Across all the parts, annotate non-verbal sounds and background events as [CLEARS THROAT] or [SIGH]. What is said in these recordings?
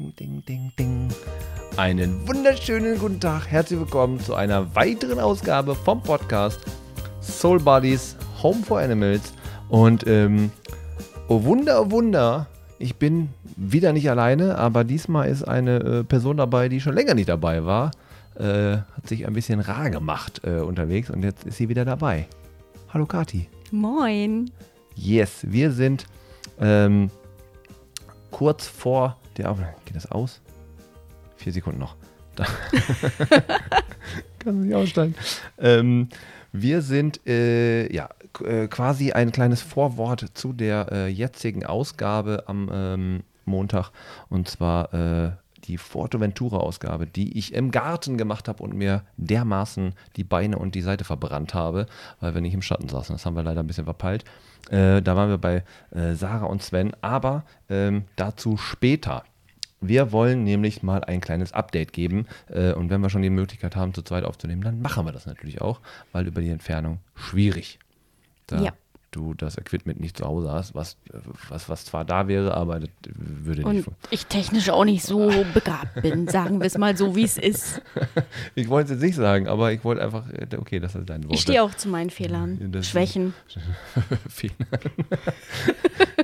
Ding, ding, ding, ding. Einen wunderschönen guten Tag. Herzlich willkommen zu einer weiteren Ausgabe vom Podcast Soul Buddies Home for Animals. Und ähm, oh Wunder, oh Wunder, ich bin wieder nicht alleine, aber diesmal ist eine äh, Person dabei, die schon länger nicht dabei war. Äh, hat sich ein bisschen rar gemacht äh, unterwegs und jetzt ist sie wieder dabei. Hallo Kati. Moin. Yes, wir sind ähm, kurz vor der Aufnahme. Geht das aus? Vier Sekunden noch. Da [LAUGHS] Kann sich aussteigen. Ähm, wir sind äh, ja äh, quasi ein kleines Vorwort zu der äh, jetzigen Ausgabe am ähm, Montag. Und zwar äh, die Forteventura-Ausgabe, die ich im Garten gemacht habe und mir dermaßen die Beine und die Seite verbrannt habe, weil wir nicht im Schatten saßen. Das haben wir leider ein bisschen verpeilt. Äh, da waren wir bei äh, Sarah und Sven, aber ähm, dazu später. Wir wollen nämlich mal ein kleines Update geben äh, und wenn wir schon die Möglichkeit haben, zu zweit aufzunehmen, dann machen wir das natürlich auch, weil über die Entfernung schwierig. Da Ja. Du das Equipment nicht zu Hause hast, was, was, was zwar da wäre, aber das würde nicht Und funktionieren. ich technisch auch nicht so [LAUGHS] begabt bin, sagen wir es mal so, wie es ist. [LAUGHS] Ich wollte es jetzt nicht sagen, aber ich wollte einfach, okay, das ist dein Wort. Ich stehe auch zu meinen Fehlern, das- Schwächen. [LAUGHS] Vielen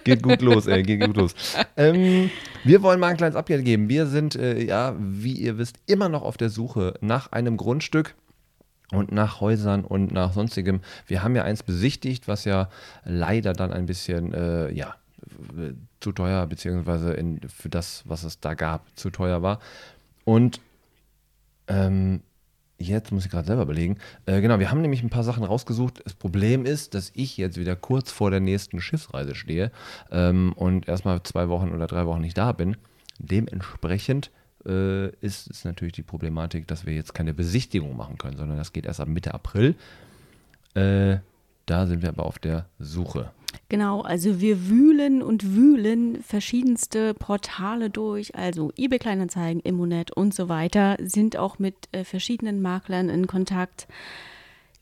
geht gut los, ey, geht gut los. Ähm, wir wollen mal ein kleines Update geben. Wir sind, äh, ja, wie ihr wisst, immer noch auf der Suche nach einem Grundstück und nach Häusern und nach sonstigem. Wir haben ja eins besichtigt, was ja leider dann ein bisschen, äh, ja, zu teuer, beziehungsweise in, für das, was es da gab, zu teuer war. Und ähm, Jetzt muss ich gerade selber überlegen. Äh, genau, wir haben nämlich ein paar Sachen rausgesucht. Das Problem ist, dass ich jetzt wieder kurz vor der nächsten Schiffsreise stehe ähm, und erstmal zwei Wochen oder drei Wochen nicht da bin. Dementsprechend äh, ist es natürlich die Problematik, dass wir jetzt keine Besichtigung machen können, sondern das geht erst ab Mitte April. Äh, da sind wir aber auf der Suche. Genau, also wir wühlen und wühlen verschiedenste Portale durch, also eBay Kleinanzeigen, Immonet und so weiter, sind auch mit äh, verschiedenen Maklern in Kontakt.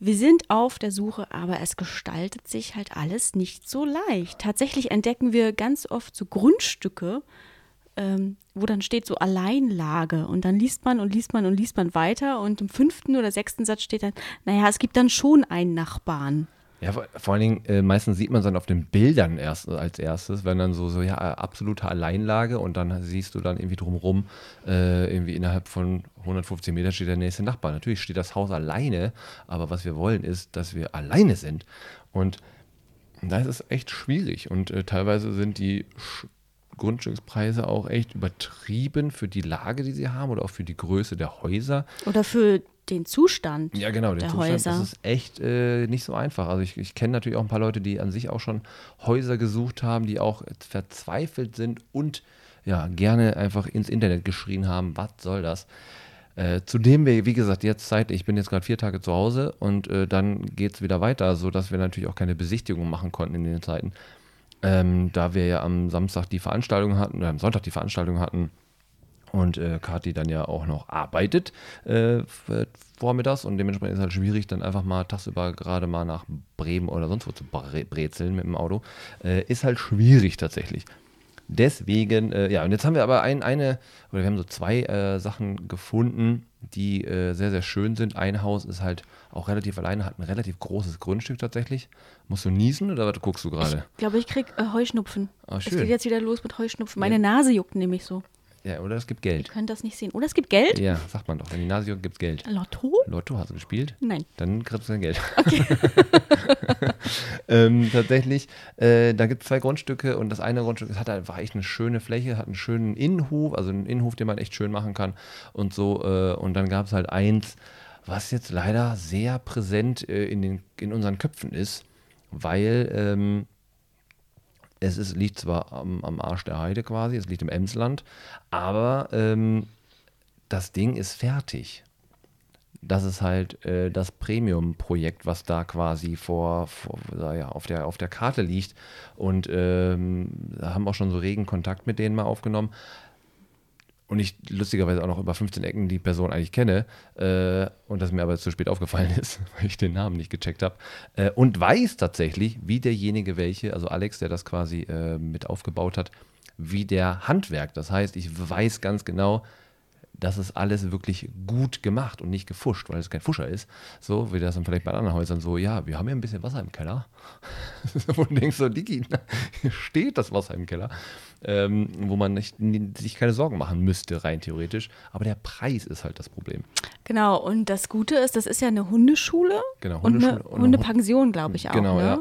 Wir sind auf der Suche, aber es gestaltet sich halt alles nicht so leicht. Tatsächlich entdecken wir ganz oft so Grundstücke, ähm, wo dann steht so Alleinlage und dann liest man und liest man und liest man weiter und im fünften oder sechsten Satz steht dann, naja, es gibt dann schon einen Nachbarn. Ja, vor, allen Dingen, äh, meistens sieht man es dann auf den Bildern erst als erstes, wenn dann so, so ja, äh, absolute Alleinlage und dann siehst du dann irgendwie drumherum, äh, irgendwie innerhalb von 150 Meter steht der nächste Nachbar. Natürlich steht das Haus alleine, aber was wir wollen ist, dass wir alleine sind. Und da ist es echt schwierig und äh, teilweise sind die Grundstückspreise auch echt übertrieben für die Lage, die sie haben oder auch für die Größe der Häuser. Oder für den Zustand Ja, genau, den der Zustand Häuser. das ist echt äh, nicht so einfach. Also ich, ich kenne natürlich auch ein paar Leute, die an sich auch schon Häuser gesucht haben, die auch verzweifelt sind und ja, gerne einfach ins Internet geschrien haben, was soll das? Äh, zudem wir, wie gesagt, jetzt Zeit, ich bin jetzt gerade vier Tage zu Hause und äh, dann geht es wieder weiter, sodass wir natürlich auch keine Besichtigung machen konnten in den Zeiten. Ähm, da wir ja am Samstag die Veranstaltung hatten, oder am Sonntag die Veranstaltung hatten, und äh, Kathi dann ja auch noch arbeitet äh, f- vormittags und dementsprechend ist es halt schwierig, dann einfach mal tagsüber gerade mal nach Bremen oder sonst wo zu bre brezeln mit dem Auto. Äh, ist halt schwierig tatsächlich. Deswegen, äh, ja, und jetzt haben wir aber ein, eine, oder wir haben so zwei äh, Sachen gefunden, die äh, sehr, sehr schön sind. Ein Haus ist halt auch relativ alleine, hat ein relativ großes Grundstück tatsächlich. Musst du niesen oder was guckst du gerade? Ich glaube, ich krieg äh, Heuschnupfen. Ah, Es schön. geht jetzt wieder los mit Heuschnupfen. Meine Nase juckt nämlich so. Ja, oder es gibt Ihr Geld. könnt das nicht sehen. Oder es gibt Geld? Ja, sagt man doch. Wenn die Nase juckt, gibt's Geld. Lotto? Lotto hast du gespielt? Nein. Dann kriegst du dein Geld. [LAUGHS] ähm, tatsächlich, äh, da gibt es zwei Grundstücke und das eine Grundstück das hat einfach echt eine schöne Fläche, hat einen schönen Innenhof, also einen Innenhof, den man echt schön machen kann und so. Äh, und dann gab es halt eins, was jetzt leider sehr präsent äh, in, den, in unseren Köpfen ist, weil ähm, es ist, liegt zwar am, am Arsch der Heide quasi, es liegt im Emsland, aber ähm, das Ding ist fertig das ist halt äh, das Premium-Projekt, was da quasi vor, vor ja, auf, der, auf der Karte liegt. Und ähm, haben auch schon so regen Kontakt mit denen mal aufgenommen. Und ich lustigerweise auch noch über 15 Ecken die Person eigentlich kenne äh, und das mir aber zu spät aufgefallen [LAUGHS] ist, weil ich den Namen nicht gecheckt habe äh, und weiß tatsächlich, wie derjenige welche, also Alex, der das quasi äh, mit aufgebaut hat, wie der Handwerk. Das heißt, ich weiß ganz genau, das ist alles wirklich gut gemacht und nicht gefuscht, weil es kein Fuscher ist. So, wie das dann vielleicht bei anderen Häusern so, ja, wir haben ja ein bisschen Wasser im Keller. [LAUGHS] wo du denkst so, Digi, hier steht das Wasser im Keller. Ähm, wo man nicht, sich keine Sorgen machen müsste, rein theoretisch. Aber der Preis ist halt das Problem. Genau, und das Gute ist, das ist ja eine Hundeschule. Genau, Hundeschule. Und eine Hundepension, glaube ich auch. Genau, ne? ja.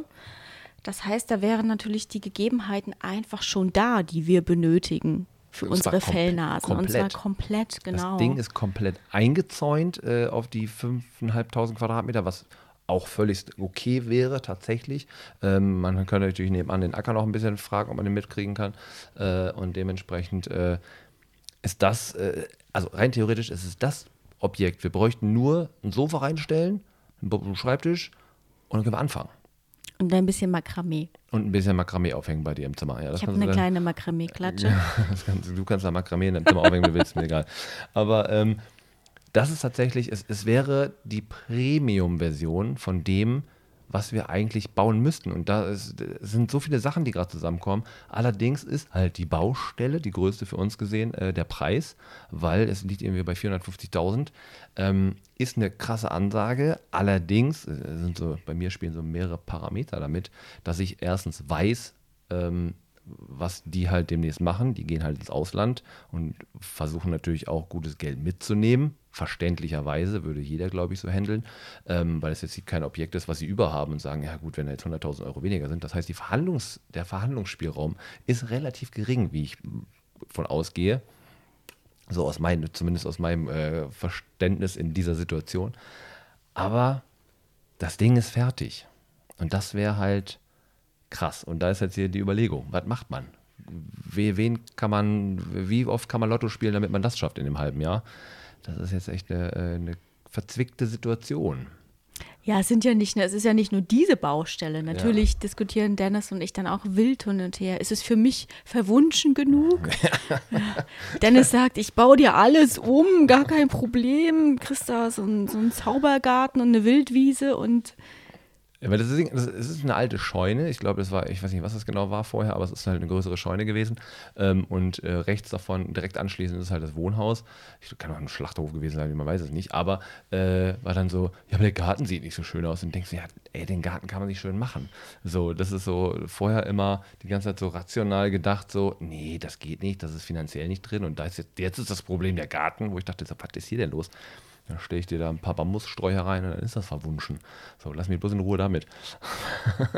Das heißt, da wären natürlich die Gegebenheiten einfach schon da, die wir benötigen für unsere komplett- Fellnasen. Und zwar komplett. genau. Das Ding ist komplett eingezäunt äh, auf die 5.500 Quadratmeter, was auch völlig okay wäre tatsächlich. Ähm, man könnte natürlich nebenan den Acker noch ein bisschen fragen, ob man den mitkriegen kann. Äh, und dementsprechend äh, ist das, äh, also rein theoretisch ist es das Objekt. Wir bräuchten nur ein Sofa reinstellen, einen Schreibtisch und dann können wir anfangen. Und ein bisschen Makramee. Und ein bisschen Makramee aufhängen bei dir im Zimmer. Ja, das Ich habe eine dann- kleine Makramee-Klatsche. ja, [LAUGHS] kannst, du kannst da Makramee in deinem Zimmer aufhängen, du willst, mir egal. Aber ähm, das ist tatsächlich, es, es wäre die Premium-Version von dem, was wir eigentlich bauen müssten. Und da ist, sind so viele Sachen, die gerade zusammenkommen. Allerdings ist halt die Baustelle, die größte für uns gesehen, äh, der Preis, weil es liegt irgendwie bei 450.000. Ähm, ist eine krasse Ansage. Allerdings äh, sind so, bei mir spielen so mehrere Parameter damit, dass ich erstens weiß, ähm, was die halt demnächst machen. Die gehen halt ins Ausland und versuchen natürlich auch gutes Geld mitzunehmen. Verständlicherweise würde jeder, glaube ich, so handeln, ähm, weil es jetzt kein Objekt ist, was sie überhaben und sagen, ja gut, wenn da jetzt 100.000 Euro weniger sind. Das heißt, die Verhandlungs-, der Verhandlungsspielraum ist relativ gering, wie ich von ausgehe. So aus meinem, zumindest aus meinem äh, Verständnis in dieser Situation. Aber das Ding ist fertig. Und das wäre halt krass. Und da ist jetzt hier die Überlegung, was macht man? We, wen kann man, wie oft kann man Lotto spielen, damit man das schafft in dem halben Jahr? Das ist jetzt echt eine, äh, eine verzwickte Situation. Ja, es sind ja nicht, es ist ja nicht nur diese Baustelle. Natürlich diskutieren Dennis und ich dann auch wild hin und her. Ist es für mich verwunschen genug? [LAUGHS] [LAUGHS] Dennis sagt, ich baue dir alles um, gar kein Problem. Da so einen, so einen Zaubergarten und eine Wildwiese und Ja, weil das ist, das ist eine alte Scheune. Ich glaube, das war, ich weiß nicht, was das genau war vorher, aber es ist halt eine größere Scheune gewesen. Ähm, und äh, rechts davon, direkt anschließend, ist halt das Wohnhaus. Ich kann auch ein Schlachthof gewesen sein, man weiß es nicht. Aber äh, war dann so, ja, aber der Garten sieht nicht so schön aus. Und denkst du, ja, ey, den Garten kann man nicht schön machen. So, das ist so vorher immer die ganze Zeit so rational gedacht, so, nee, das geht nicht, das ist finanziell nicht drin. Und da ist jetzt, jetzt ist das Problem der Garten, wo ich dachte, was ist hier denn los? Dann stelle ich dir da ein paar Bambussträucher rein und dann ist das verwunschen. So, lass mich bloß in Ruhe damit.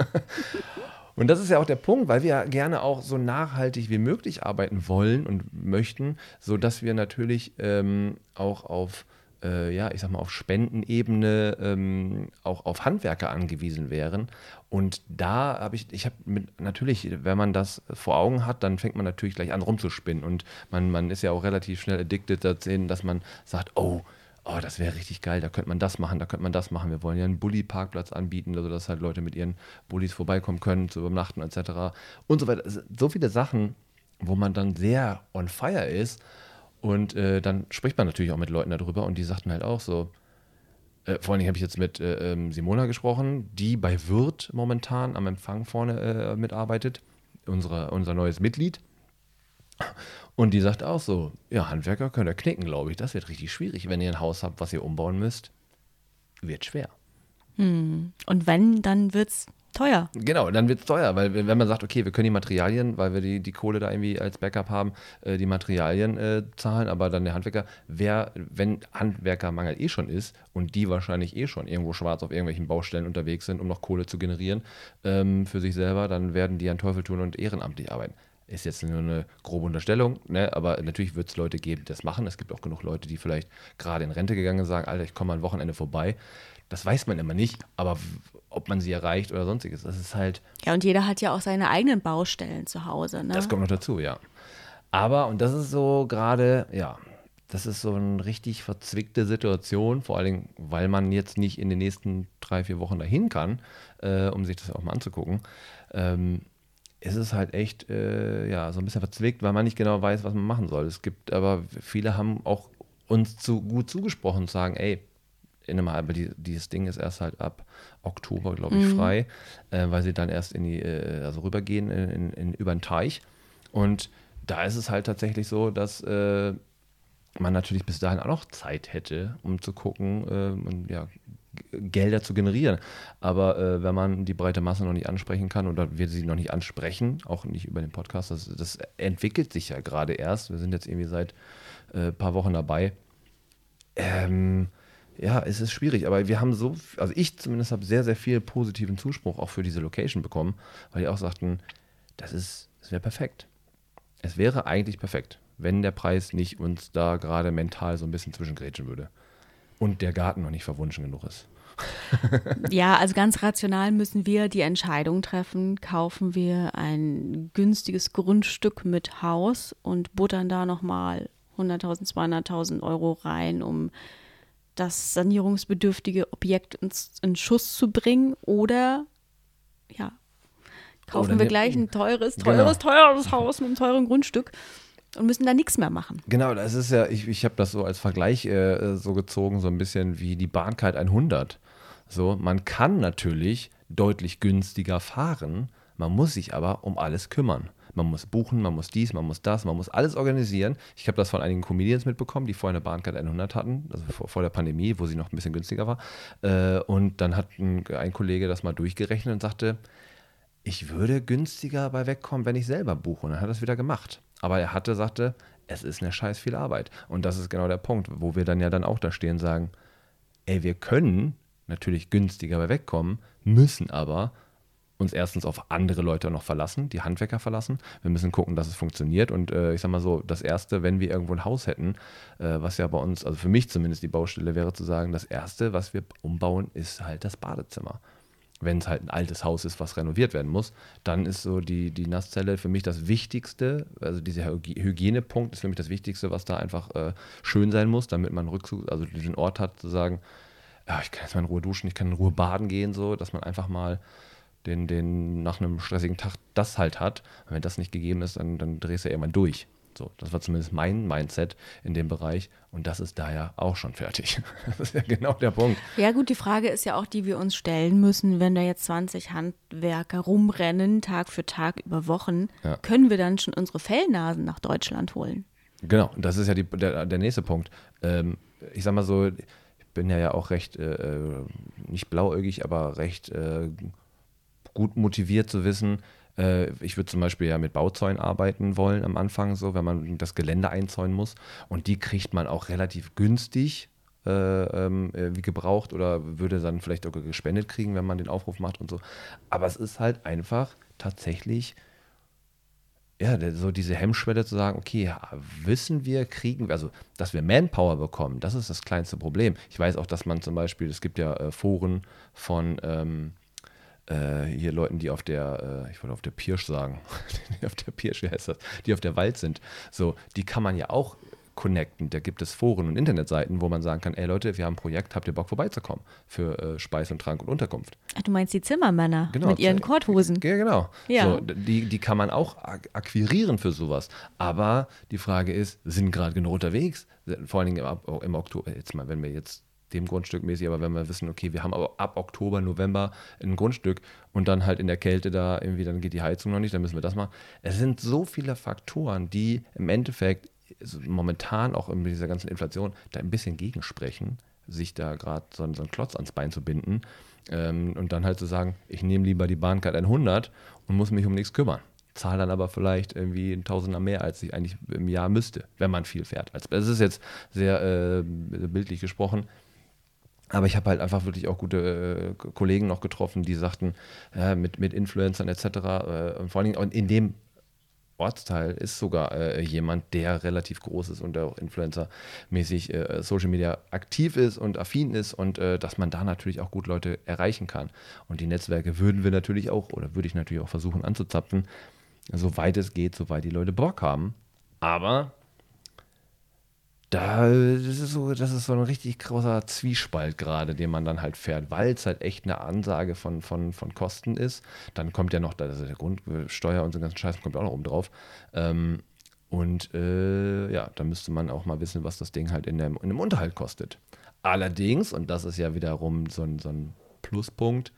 [LAUGHS] und das ist ja auch der Punkt, weil wir gerne auch so nachhaltig wie möglich arbeiten wollen und möchten, sodass wir natürlich ähm, auch auf, äh, ja, ich sag mal, auf Spendenebene ähm, auch auf Handwerker angewiesen wären. Und da habe ich, ich habe mit, natürlich, wenn man das vor Augen hat, dann fängt man natürlich gleich an rumzuspinnen. Und man, man ist ja auch relativ schnell addicted dazu, dass man sagt, oh, oh, das wäre richtig geil, da könnte man das machen, da könnte man das machen. Wir wollen ja einen Bulli-Parkplatz anbieten, also dass halt Leute mit ihren Bullis vorbeikommen können, zu übernachten etc. und so weiter. Sind So viele Sachen, wo man dann sehr on fire ist und äh, dann spricht man natürlich auch mit Leuten darüber und die sagten halt auch so, äh, vor allen Dingen habe ich jetzt mit äh, ähm, Simona gesprochen, die bei Wirt momentan am Empfang vorne äh, mitarbeitet, unsere, unser neues Mitglied. Und die sagt auch so, ja, Handwerker könnt ihr knicken, glaube ich. Das wird richtig schwierig, wenn ihr ein Haus habt, was ihr umbauen müsst. Wird schwer. und wenn, dann wird's teuer. Genau, dann wird es teuer, weil wenn wenn man sagt, okay, wir können die Materialien, weil wir die, die Kohle da irgendwie als Backup haben, äh, die Materialien äh, zahlen, aber dann der Handwerker, wer, wenn Handwerkermangel eh schon ist und die wahrscheinlich eh schon irgendwo schwarz auf irgendwelchen Baustellen unterwegs sind, um noch Kohle zu generieren ähm, für sich selber, dann werden die an Teufel tun und ehrenamtlich arbeiten. Ist jetzt nur eine grobe Unterstellung, ne? aber natürlich wird es Leute geben, die das machen. Es gibt auch genug Leute, die vielleicht gerade in Rente gegangen sind, sagen, Alter, ich komme mal ein Wochenende vorbei. Das weiß man immer nicht, aber ob man sie erreicht oder sonstiges, das ist halt, Ja, und jeder hat ja auch seine eigenen Baustellen zu Hause. Ne? das kommt noch dazu, ja. Aber, und das ist so gerade, ja, das ist so eine richtig verzwickte Situation, vor allen Dingen, weil man jetzt nicht in den nächsten drei, vier Wochen dahin kann, äh, um sich das auch mal anzugucken. Ähm, ist es halt echt äh, ja, so ein bisschen verzwickt, weil man nicht genau weiß, was man machen soll. Es gibt aber viele haben auch uns zu gut zugesprochen und sagen, ey, in einem halben, die, dieses Ding ist erst halt ab Oktober, glaube ich, mhm. frei, äh, weil sie dann erst in die, äh, also rübergehen in, in, in, über den Teich. Und da ist es halt tatsächlich so, dass äh, man natürlich bis dahin auch noch Zeit hätte, um zu gucken äh, und ja, Gelder zu generieren. Aber äh, wenn man die breite Masse noch nicht ansprechen kann oder wir sie noch nicht ansprechen, auch nicht über den Podcast, das, das entwickelt sich ja gerade erst. Wir sind jetzt irgendwie seit ein äh, paar Wochen dabei. Ähm, ja, es ist schwierig, aber wir haben so, also ich zumindest habe sehr, sehr viel positiven Zuspruch auch für diese Location bekommen, weil die auch sagten, das ist, es wäre perfekt. Es wäre eigentlich perfekt, wenn der Preis nicht uns da gerade mental so ein bisschen zwischengrätschen würde und der Garten noch nicht verwunschen genug ist. [LAUGHS] ja, also ganz rational müssen wir die Entscheidung treffen, kaufen wir ein günstiges Grundstück mit Haus und buttern da nochmal 100.000, 200.000 Euro rein, um das sanierungsbedürftige Objekt ins, in Schuss zu bringen oder ja, kaufen oder wir gleich ein teures, teures, genau. teures Haus mit einem teuren Grundstück und müssen da nichts mehr machen. Genau, das ist ja, ich, ich habe das so als Vergleich äh, so gezogen, so ein bisschen wie die Bahncard 100. So, man kann natürlich deutlich günstiger fahren, man muss sich aber um alles kümmern. Man muss buchen, man muss dies, man muss das, man muss alles organisieren. Ich habe das von einigen Comedians mitbekommen, die vorher eine Bahncard 100 hatten, also vor, vor, der Pandemie, wo sie noch ein bisschen günstiger war. Äh, und dann hat ein, ein Kollege das mal durchgerechnet und sagte, ich würde günstiger bei wegkommen, wenn ich selber buche. Und dann hat er es wieder gemacht. Aber er hatte, sagte, es ist eine scheiß viel Arbeit. Und das ist genau der Punkt, wo wir dann ja dann auch da stehen und sagen, ey, wir können natürlich günstiger bei wegkommen, müssen aber uns erstens auf andere Leute noch verlassen, die Handwerker verlassen. Wir müssen gucken, dass es funktioniert. Und äh, ich sag mal so, das Erste, wenn wir irgendwo ein Haus hätten, äh, was ja bei uns, also für mich zumindest die Baustelle wäre zu sagen, das Erste, was wir umbauen, ist halt das Badezimmer wenn es halt ein altes Haus ist, was renoviert werden muss, dann ist so die, die Nasszelle für mich das Wichtigste. Also dieser Hygienepunkt ist für mich das Wichtigste, was da einfach äh, schön sein muss, damit man Rückzug, also diesen Ort hat, zu sagen, ja, ich kann jetzt mal in Ruhe duschen, ich kann in Ruhe baden gehen, so, dass man einfach mal den, den nach einem stressigen Tag das halt hat. Und wenn das nicht gegeben ist, dann, dann drehst du ja irgendwann durch. So, das war zumindest mein Mindset in dem Bereich und das ist da ja auch schon fertig. [LAUGHS] Das ist ja genau der Punkt. Ja gut, die Frage ist ja auch, die wir uns stellen müssen, wenn da jetzt 20 Handwerker rumrennen, Tag für Tag über Wochen, ja. können wir dann schon unsere Fellnasen nach Deutschland holen? Genau, das ist ja die, der, der nächste Punkt. Ähm, ich sag mal so, ich bin ja, ja auch recht, äh, äh nicht blauäugig, aber recht äh, gut motiviert zu wissen, äh, ich würde zum Beispiel ja mit Bauzäunen arbeiten wollen am Anfang, so wenn man das Gelände einzäunen muss. Und die kriegt man auch relativ günstig äh, ähm, äh, wie gebraucht oder würde dann vielleicht auch gespendet kriegen, wenn man den Aufruf macht und so. Aber es ist halt einfach tatsächlich ja, so diese Hemmschwelle zu sagen, okay, wissen wir, kriegen wir, also dass wir Manpower bekommen, das ist das kleinste Problem. Ich weiß auch, dass man zum Beispiel, es gibt ja äh, Foren von ähm, äh, hier Leuten, die auf der, äh, ich wollte auf der Pirsch sagen, [LAUGHS] auf der Pirsch, wie heißt das, die auf der Wald sind, so, die kann man ja auch connecten. Da gibt es Foren und Internetseiten, wo man sagen kann, ey Leute, wir haben ein Projekt, habt ihr Bock vorbeizukommen für äh, Speis und Trank und Unterkunft. Ach, du meinst die Zimmermänner genau, mit ihren Korthosen. Ja, genau. Ja. So, die, die kann man auch akquirieren für sowas. Aber die Frage ist, sind gerade genug unterwegs? Vor allen Dingen im, im Oktober, jetzt mal, wenn wir jetzt dem Grundstück mäßig, aber wenn wir wissen, okay, wir haben aber ab Oktober, November ein Grundstück und dann halt in der Kälte da irgendwie, dann geht die Heizung noch nicht, dann müssen wir das machen. Es sind so viele Faktoren, die im Endeffekt momentan auch in dieser ganzen Inflation da ein bisschen gegensprechen, sich da gerade so, so einen Klotz ans Bein zu binden ähm, und dann halt zu sagen, ich nehme lieber die Bahncard 100 und muss mich um nichts kümmern zahle dann aber vielleicht irgendwie ein Tausender mehr, als ich eigentlich im Jahr müsste, wenn man viel fährt. Das ist jetzt sehr äh, bildlich gesprochen. Aber ich habe halt einfach wirklich auch gute äh, Kollegen noch getroffen, die sagten, äh, mit, mit Influencern etc. Äh, vor allen Dingen in dem Ortsteil ist sogar äh, jemand, der relativ groß ist und auch Influencer-mäßig äh, Social Media aktiv ist und affin ist und äh, dass man da natürlich auch gut Leute erreichen kann. Und die Netzwerke würden wir natürlich auch oder würde ich natürlich auch versuchen anzuzapfen, soweit es geht, soweit die Leute Bock haben. Aber da, das ist so, das ist so ein richtig großer Zwiespalt gerade, den man dann halt fährt, weil es halt echt eine Ansage von, von, von Kosten ist. Dann kommt ja noch, das ist der Grundsteuer und so ganzen Scheiß kommt auch noch oben drauf. Ähm, und äh, ja, da müsste man auch mal wissen, was das Ding halt in dem, in dem Unterhalt kostet. Allerdings, und das ist ja wiederum so ein, so ein Pluspunkt,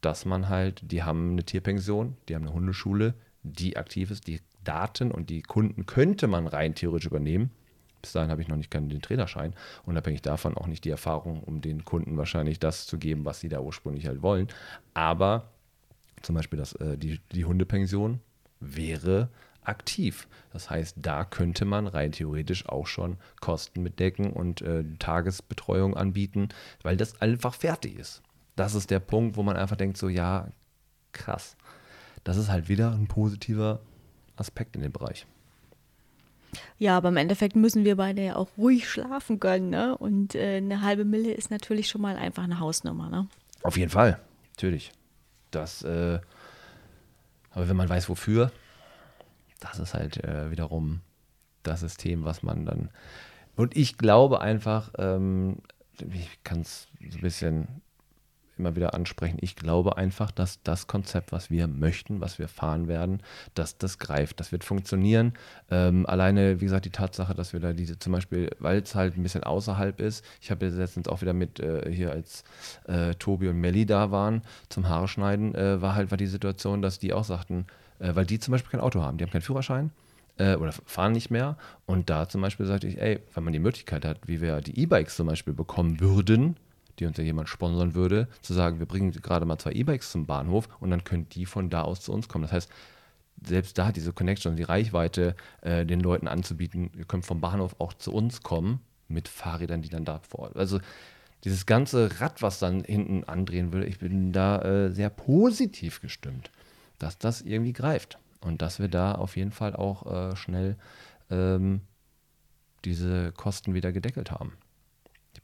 dass man halt, die haben eine Tierpension, die haben eine Hundeschule, die aktiv ist, die Daten und die Kunden könnte man rein theoretisch übernehmen. Bis dahin habe ich noch nicht den Trainerschein. Unabhängig davon auch nicht die Erfahrung, um den Kunden wahrscheinlich das zu geben, was sie da ursprünglich halt wollen. Aber zum Beispiel das, äh, die, die Hundepension wäre aktiv. Das heißt, da könnte man rein theoretisch auch schon Kosten mitdecken und äh, Tagesbetreuung anbieten, weil das einfach fertig ist. Das ist der Punkt, wo man einfach denkt, so ja, krass. Das ist halt wieder ein positiver Aspekt in dem Bereich. Ja, aber im Endeffekt müssen wir beide ja auch ruhig schlafen können, ne? Und äh, eine halbe Mille ist natürlich schon mal einfach eine Hausnummer, ne? Auf jeden Fall, natürlich. Das, äh, aber wenn man weiß, wofür, das ist halt äh, wiederum das System, was man dann. Und ich glaube einfach, ähm, ich kann es so ein bisschen immer wieder ansprechen. Ich glaube einfach, dass das Konzept, was wir möchten, was wir fahren werden, dass das greift. Das wird funktionieren. Ähm, alleine, wie gesagt, die Tatsache, dass wir da diese zum Beispiel, weil es halt ein bisschen außerhalb ist. Ich habe jetzt letztens auch wieder mit äh, hier, als äh, Tobi und Melli da waren zum Haare schneiden, äh, war halt war die Situation, dass die auch sagten, äh, weil die zum Beispiel kein Auto haben, die haben keinen Führerschein äh, oder fahren nicht mehr. Und da zum Beispiel sagte ich, ey, wenn man die Möglichkeit hat, wie wir die E-Bikes zum Beispiel bekommen würden, die uns ja jemand sponsern würde, zu sagen, wir bringen gerade mal zwei E-Bikes zum Bahnhof und dann können die von da aus zu uns kommen. Das heißt, selbst da diese Connection, die Reichweite äh, den Leuten anzubieten, ihr könnt vom Bahnhof auch zu uns kommen mit Fahrrädern, die dann da vor Ort. Also dieses ganze Rad, was dann hinten andrehen würde, ich bin da äh, sehr positiv gestimmt, dass das irgendwie greift und dass wir da auf jeden Fall auch äh, schnell ähm, diese Kosten wieder gedeckelt haben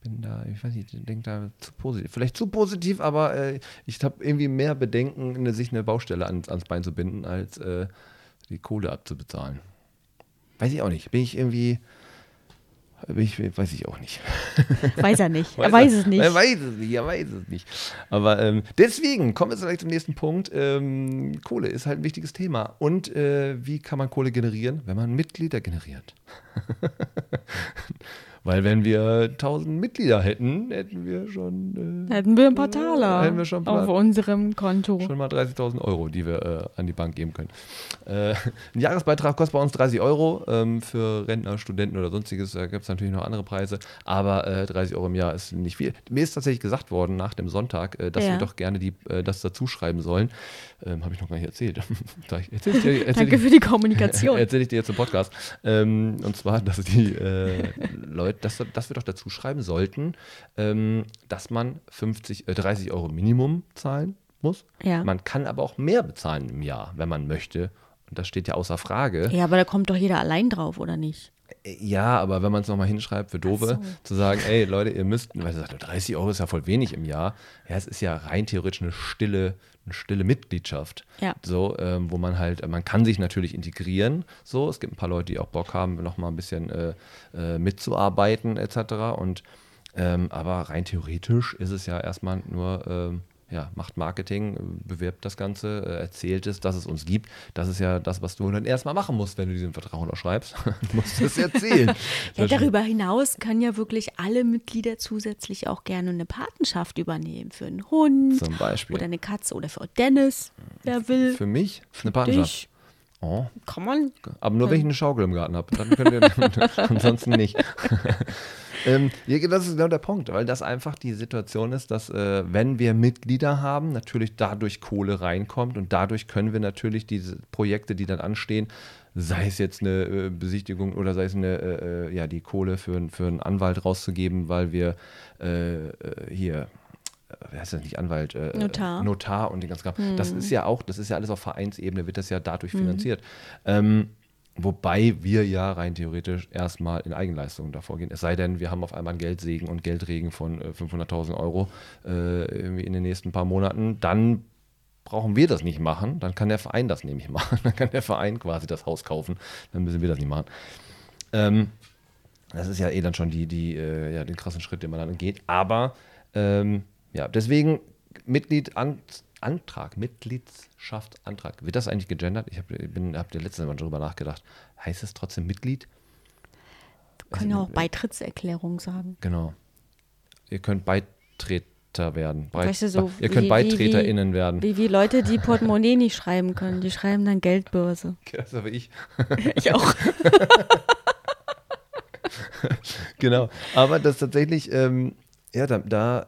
bin da, ich weiß nicht, ich denke da zu positiv. Vielleicht zu positiv, aber äh, ich habe irgendwie mehr Bedenken, eine, sich eine Baustelle ans, ans Bein zu binden, als äh, die Kohle abzubezahlen. Weiß ich auch nicht. Bin ich irgendwie. Bin ich, weiß ich auch nicht. [LAUGHS] Weiß er nicht. [LAUGHS] er weiß es nicht. Er weiß es nicht. Er weiß es nicht. Aber ähm, deswegen kommen wir vielleicht zum nächsten Punkt. Ähm, Kohle ist halt ein wichtiges Thema. Und äh, wie kann man Kohle generieren? Wenn man Mitglieder generiert. [LAUGHS] Weil wenn wir 1000 Mitglieder hätten, hätten wir schon. Äh, hätten wir ein paar Taler hätten wir schon auf unserem Konto. Schon mal 30.000 Euro, die wir äh, an die Bank geben können. Äh, [LAUGHS] ein Jahresbeitrag kostet bei uns 30 Euro. Ähm, für Rentner, Studenten oder sonstiges Da gibt es natürlich noch andere Preise. Aber 30 äh, Euro im Jahr ist nicht viel. Mir ist tatsächlich gesagt worden nach dem Sonntag, äh, dass ja. wir doch gerne die, äh, das dazu schreiben sollen. Ähm, Habe ich noch gar nicht erzählt. [LAUGHS] erzähl dir, erzähl Danke ich, für die Kommunikation. [LAUGHS] Erzähle ich dir jetzt im Podcast. Ähm, und zwar, dass die Leute Leute, dass, dass wir doch dazu schreiben sollten, ähm, dass man 50, äh, 30 Euro Minimum zahlen muss. Ja. Man kann aber auch mehr bezahlen im Jahr, wenn man möchte. Und das steht ja außer Frage. Ja, aber da kommt doch jeder allein drauf, oder nicht? Äh, ja, aber wenn man es nochmal hinschreibt für Dove, so. zu sagen, ey Leute, ihr müsst, weil sie sagt, 30 Euro ist ja voll wenig im Jahr. Ja, es ist ja rein theoretisch eine stille, eine stille Mitgliedschaft. Ja. So, ähm, wo man halt, man kann sich natürlich integrieren. So, es gibt ein paar Leute, die auch Bock haben, nochmal ein bisschen äh, äh, mitzuarbeiten, etc. Und ähm, aber rein theoretisch ist es ja erstmal nur ähm, ja, macht Marketing, bewirbt das Ganze, äh, erzählt es, dass es uns gibt. Das ist ja das, was du dann erstmal machen musst, wenn du diesen Vertrag unterschreibst. [LAUGHS] du musst es erzählen. [LAUGHS] ja, darüber hinaus können ja wirklich alle Mitglieder zusätzlich auch gerne eine Patenschaft übernehmen. Für einen Hund Zum Beispiel. oder eine Katze oder für Dennis, wer will. Für mich eine Patenschaft. Dich. Oh. Kann man. Aber nur, wenn ich eine Schaukel im Garten habe. Dann könnt ihr [LAUGHS] ansonsten nicht. [LAUGHS] ähm, das ist genau der Punkt, weil das einfach die Situation ist, dass äh, wenn wir Mitglieder haben, natürlich dadurch Kohle reinkommt und dadurch können wir natürlich diese Projekte, die dann anstehen, sei es jetzt eine äh, Besichtigung oder sei es eine, äh, äh ja, die Kohle für, für einen Anwalt rauszugeben, weil wir äh, äh, hier wer heißt das nicht, Anwalt, äh, Notar. Notar und den ganzen Kram. Mhm. Das ist ja auch, das ist ja alles auf Vereinsebene, wird das ja dadurch mhm. finanziert. Ähm, wobei wir ja rein theoretisch erstmal in Eigenleistungen davor gehen. Es sei denn, wir haben auf einmal einen Geldsegen und Geldregen von äh, 500.000 Euro äh, irgendwie in den nächsten paar Monaten. Dann brauchen wir das nicht machen. Dann kann der Verein das nämlich machen. [LAUGHS] Dann kann der Verein quasi das Haus kaufen. Dann müssen wir das nicht machen. Ähm, Das ist ja eh dann schon die, die, äh, ja, den krassen Schritt, den man dann geht. Aber ähm, ja, deswegen Mitglied an, Antrag, Mitgliedschaftantrag. Wird das eigentlich gegendert? Ich habe hab der letzte Mal darüber nachgedacht. Heißt es trotzdem Mitglied? Wir können ja auch Beitrittserklärung sagen. Genau. Ihr könnt Beitreter werden. Breit, Weißt du, so ihr könnt wie- BeitreterInnen wie, werden. Wie, wie Leute, die Portemonnaie [LAUGHS] nicht schreiben können. Die schreiben dann Geldbörse. Das aber ich. [LAUGHS] Ich auch. [LAUGHS] genau. Aber das tatsächlich, ähm, ja, da, da,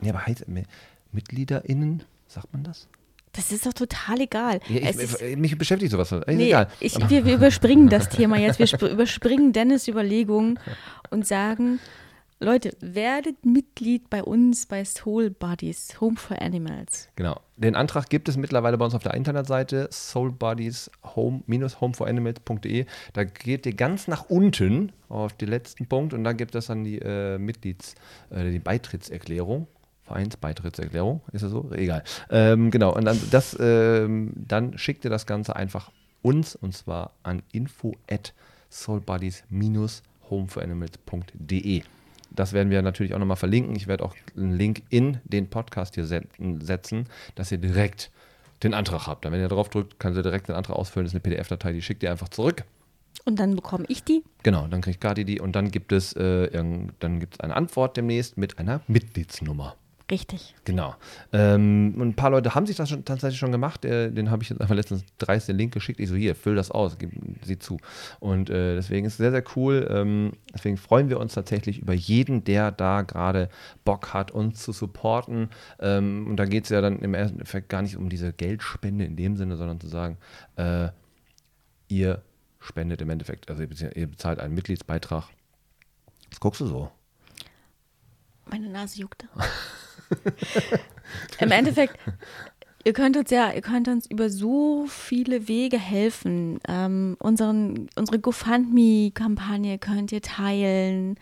ja, aber heißt Mi- MitgliederInnen, sagt man das? Das ist doch total egal. Ja, ich, mich beschäftigt sowas. Ist nee, egal. ich, wir, wir [LAUGHS] überspringen das Thema jetzt. Wir sp- überspringen Dennis Überlegungen und sagen, Leute, werdet Mitglied bei uns bei Soul Buddies, Home for Animals. Genau. Den Antrag gibt es mittlerweile bei uns auf der Internetseite soulbuddies home-homeforanimals.de. Da geht ihr ganz nach unten auf den letzten Punkt und da gibt es dann die äh, Mitglieds, äh, die Beitrittserklärung. Vereinsbeitrittserklärung, ist das so? Egal. Ähm, genau, und dann, das, ähm, dann schickt ihr das Ganze einfach uns und zwar an info at soulbuddies-homeforanimals.de. Das werden wir natürlich auch nochmal verlinken. Ich werde auch einen Link in den Podcast hier setzen, dass ihr direkt den Antrag habt. Dann, wenn ihr drauf drückt, könnt ihr direkt den Antrag ausfüllen. Das ist eine PDF-Datei, die schickt ihr einfach zurück. Und dann bekomme ich die. Genau, dann kriegt Kati die und dann gibt es äh, dann gibt es eine Antwort demnächst mit einer Mitgliedsnummer. Richtig. Genau. Ähm, und ein paar Leute haben sich das schon, tatsächlich schon gemacht. Äh, den habe ich jetzt einfach letztens dreist den Link geschickt. Ich so, hier, füll das aus, gib, sieh zu. Und äh, deswegen ist es sehr, sehr cool. Ähm, deswegen freuen wir uns tatsächlich über jeden, der da gerade Bock hat, uns zu supporten. Ähm, und da geht es ja dann im Endeffekt gar nicht um diese Geldspende in dem Sinne, sondern zu sagen, äh, ihr spendet im Endeffekt, also ihr bezahlt- ihr bezahlt einen Mitgliedsbeitrag. Was guckst du so? Meine Nase juckte. [LAUGHS] [LAUGHS] Im Endeffekt, ihr könnt uns ja, ihr könnt uns über so viele Wege helfen. Ähm, unseren, unsere GoFundMe-Kampagne könnt ihr teilen.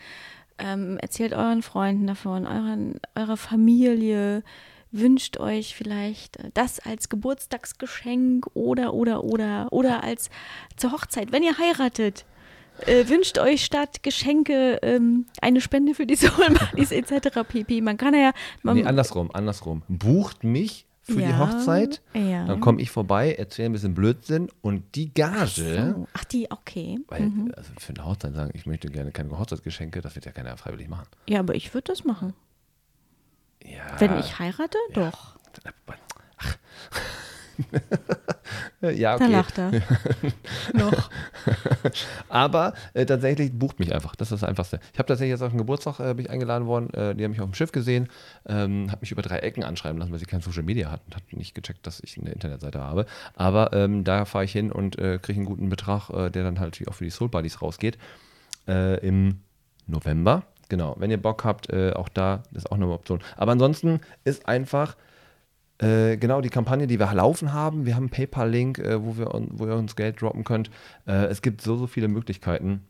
Ähm, erzählt euren Freunden davon, euren, eurer Familie. Wünscht euch vielleicht äh, das als Geburtstagsgeschenk oder, oder, oder, oder als zur Hochzeit, wenn ihr heiratet. Äh, wünscht euch statt Geschenke ähm, eine Spende für die Soul Buddies etc. pp. Man kann ja. Man, Nee, andersrum, andersrum. Bucht mich für die Ja, Hochzeit, ja. dann komme ich vorbei, erzähle ein bisschen Blödsinn und die Gage, so. Ach, die, okay. weil also für eine Hochzeit sagen, ich möchte gerne keine Hochzeitsgeschenke, das wird ja keiner freiwillig machen. Ja, aber ich würde das machen. Ja, Wenn ich heirate, doch. Ach. [LAUGHS] ja, Da okay. lacht er. [LAUGHS] Noch. Aber äh, tatsächlich bucht mich einfach. Das ist das Einfachste. Ich habe tatsächlich jetzt auf den Geburtstag äh, bin ich eingeladen worden. Äh, die haben mich auf dem Schiff gesehen, ähm, hat mich über drei Ecken anschreiben lassen, weil sie kein Social Media hatten. Hat nicht gecheckt, dass ich eine Internetseite habe. Aber ähm, da fahre ich hin und äh, kriege einen guten Betrag, äh, der dann halt auch für die Soul Buddies rausgeht. Äh, Im November. Genau. Wenn ihr Bock habt, auch da ist auch eine Option. Aber ansonsten ist einfach äh, genau, die Kampagne, die wir laufen haben. Wir haben einen PayPal-Link, äh, wo, wir wo ihr uns Geld droppen könnt. Äh, es gibt so, so viele Möglichkeiten.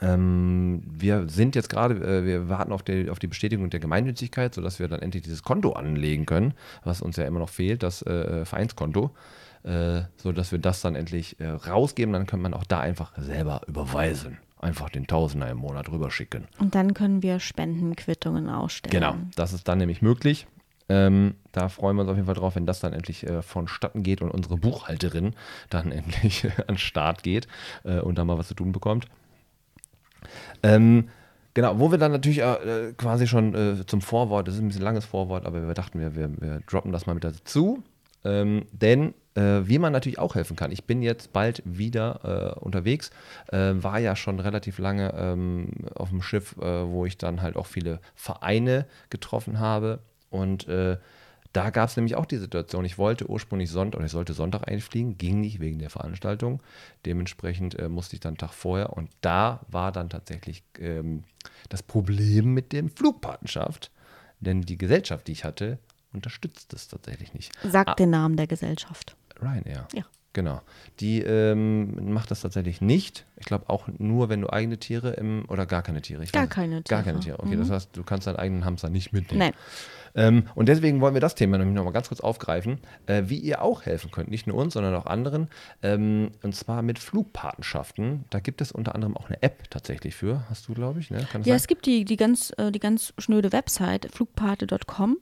Ähm, wir sind jetzt gerade, äh, wir warten auf die, auf die Bestätigung der Gemeinnützigkeit, sodass wir dann endlich dieses Konto anlegen können, was uns ja immer noch fehlt, das äh, Vereinskonto, äh, sodass wir das dann endlich äh, rausgeben. Dann kann man auch da einfach selber überweisen. Einfach den Tausender im Monat rüberschicken. Und dann können wir Spendenquittungen ausstellen. Genau, das ist dann nämlich möglich. Ähm, da freuen wir uns auf jeden Fall drauf, wenn das dann endlich äh, vonstatten geht und unsere Buchhalterin dann [LAUGHS] endlich an den Start geht äh, und da mal was zu tun bekommt. Ähm, genau, wo wir dann natürlich äh, quasi schon äh, zum Vorwort, das ist ein bisschen langes Vorwort, aber wir dachten, wir, wir, wir droppen das mal mit dazu. Ähm, denn äh, wie man natürlich auch helfen kann. Ich bin jetzt bald wieder äh, unterwegs, äh, war ja schon relativ lange ähm, auf dem Schiff, äh, wo ich dann halt auch viele Vereine getroffen habe. Und äh, da gab es nämlich auch die Situation, ich wollte ursprünglich Sonntag, oder ich sollte Sonntag einfliegen, ging nicht wegen der Veranstaltung. Dementsprechend äh, musste ich dann einen Tag vorher und da war dann tatsächlich ähm, das Problem mit dem Flugpatenschaft. Denn die Gesellschaft, die ich hatte, unterstützt es tatsächlich nicht. Sagt Ah. den Namen der Gesellschaft. Ryanair. Ja. Genau. Die ähm, macht das tatsächlich nicht. Ich glaube auch nur, wenn du eigene Tiere im oder gar keine Tiere. Gar weiß- keine Gar Tiere. keine Tiere. Okay, Mhm. das heißt, du kannst deinen eigenen Hamster nicht mitnehmen. Nein. Ähm, und deswegen wollen wir das Thema nämlich nochmal ganz kurz aufgreifen, äh, wie ihr auch helfen könnt. Nicht nur uns, sondern auch anderen. Ähm, und zwar mit Flugpatenschaften. Da gibt es unter anderem auch eine App tatsächlich für. Hast du, glaube ich, ne? Ja, sein? es gibt die, die, ganz, äh, die ganz schnöde Website flugpate.com.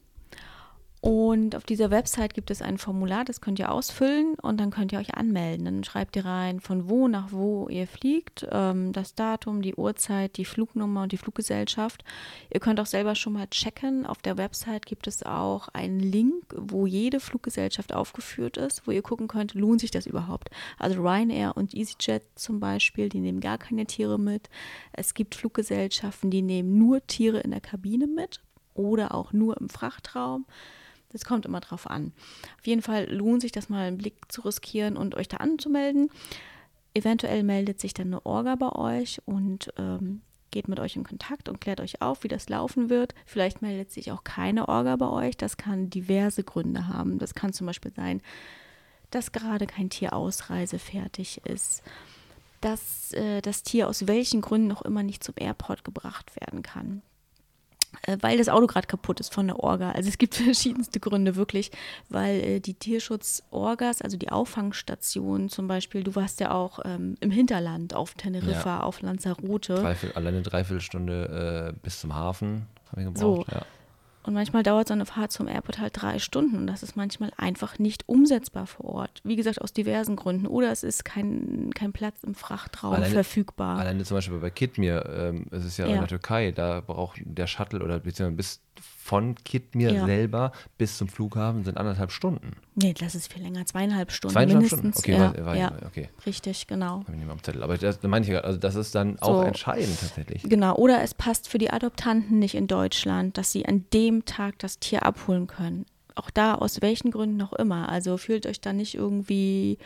Und auf dieser Website gibt es ein Formular, das könnt ihr ausfüllen und dann könnt ihr euch anmelden. Dann schreibt ihr rein, von wo nach wo ihr fliegt, ähm, das Datum, die Uhrzeit, die Flugnummer und die Fluggesellschaft. Ihr könnt auch selber schon mal checken. Auf der Website gibt es auch einen Link, wo jede Fluggesellschaft aufgeführt ist, wo ihr gucken könnt, lohnt sich das überhaupt. Also Ryanair und EasyJet zum Beispiel, die nehmen gar keine Tiere mit. Es gibt Fluggesellschaften, die nehmen nur Tiere in der Kabine mit oder auch nur im Frachtraum. Das kommt immer drauf an. Auf jeden Fall lohnt sich das mal einen Blick zu riskieren und euch da anzumelden. Eventuell meldet sich dann eine Orga bei euch und ähm, geht mit euch in Kontakt und klärt euch auf, wie das laufen wird. Vielleicht meldet sich auch keine Orga bei euch. Das kann diverse Gründe haben. Das kann zum Beispiel sein, dass gerade kein Tier ausreisefähig ist, dass äh, das Tier aus welchen Gründen auch immer nicht zum Airport gebracht werden kann weil das Auto gerade kaputt ist von der Orga. Also es gibt [LAUGHS] verschiedenste Gründe wirklich, weil äh, die Tierschutzorgas, also die Auffangstationen zum Beispiel, du warst ja auch ähm, im Hinterland auf Teneriffa, Ja. auf Lanzarote. Dreiviertel, alleine eine Dreiviertelstunde äh, bis zum Hafen habe ich So. gebraucht. Ja. Und manchmal dauert so eine Fahrt zum Airport halt drei Stunden und das ist manchmal einfach nicht umsetzbar vor Ort. Wie gesagt, aus diversen Gründen. Oder es ist kein, kein Platz im Frachtraum Alleine- verfügbar. Alleine zum Beispiel bei Kidmir, ähm, es ist ja, in Ja. der Türkei, da braucht der Shuttle oder beziehungsweise bis von Kidmir Ja. selber bis zum Flughafen sind anderthalb Stunden. Nee, das ist viel länger. Zweieinhalb Stunden Zweieinhalb Stunden? mindestens. Okay, ja, war, war, ja, okay. richtig, genau. Habe ich nicht mal am Zettel. Aber das meine ich also das ist dann auch So. entscheidend tatsächlich. Genau, oder es passt für die Adoptanten nicht in Deutschland, dass sie an dem Tag das Tier abholen können. Auch da, aus welchen Gründen auch immer. Also fühlt euch da nicht irgendwie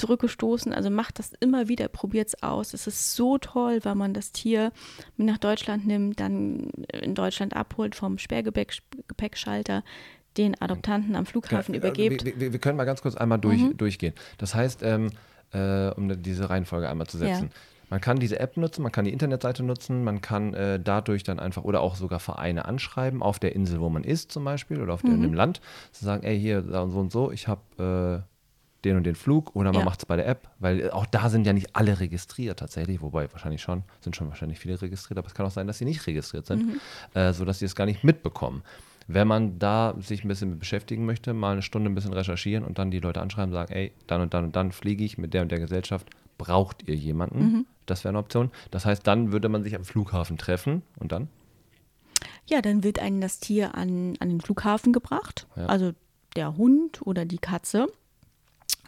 zurückgestoßen. Also macht das immer wieder, probiert es aus. Es ist so toll, wenn man das Tier mit nach Deutschland nimmt, dann in Deutschland abholt vom Sperrgepäckschalter, den Adoptanten am Flughafen Äh, übergebt. Wir, wir, wir können mal ganz kurz einmal durch, Mhm. durchgehen. Das heißt, ähm, äh, um diese Reihenfolge einmal zu setzen. Man kann diese App nutzen, man kann die Internetseite nutzen, man kann äh, dadurch dann einfach oder auch sogar Vereine anschreiben auf der Insel, wo man ist zum Beispiel oder auf Mhm. dem Land, zu sagen, ey, hier so und so, ich habe äh, den und den Flug oder man Ja. macht es bei der App, weil auch da sind ja nicht alle registriert tatsächlich, wobei wahrscheinlich schon, sind schon wahrscheinlich viele registriert, aber es kann auch sein, dass sie nicht registriert sind, Mhm. äh, sodass sie es gar nicht mitbekommen. Wenn man da sich ein bisschen beschäftigen möchte, mal eine Stunde ein bisschen recherchieren und dann die Leute anschreiben, sagen, ey, dann und dann und dann fliege ich mit der und der Gesellschaft, braucht ihr jemanden? Mhm. Das wäre eine Option. Das heißt, dann würde man sich am Flughafen treffen und dann? Ja, dann wird einem das Tier an, an den Flughafen gebracht. Ja. Also der Hund oder die Katze.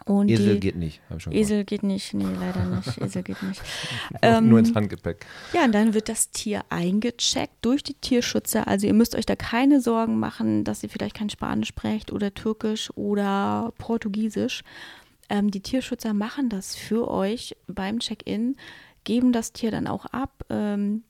Und Esel geht nicht, habe ich schon Esel geht nicht, nee, leider nicht. Esel geht nicht. [LAUGHS] gesagt. Nur, ähm, ins Handgepäck. Ja, und dann wird das Tier eingecheckt durch die Tierschützer. Also ihr müsst euch da keine Sorgen machen, dass ihr vielleicht kein Spanisch sprecht oder Türkisch oder Portugiesisch. Ähm, die Tierschützer machen das für euch beim Check-in, geben das Tier dann auch ab. Ähm,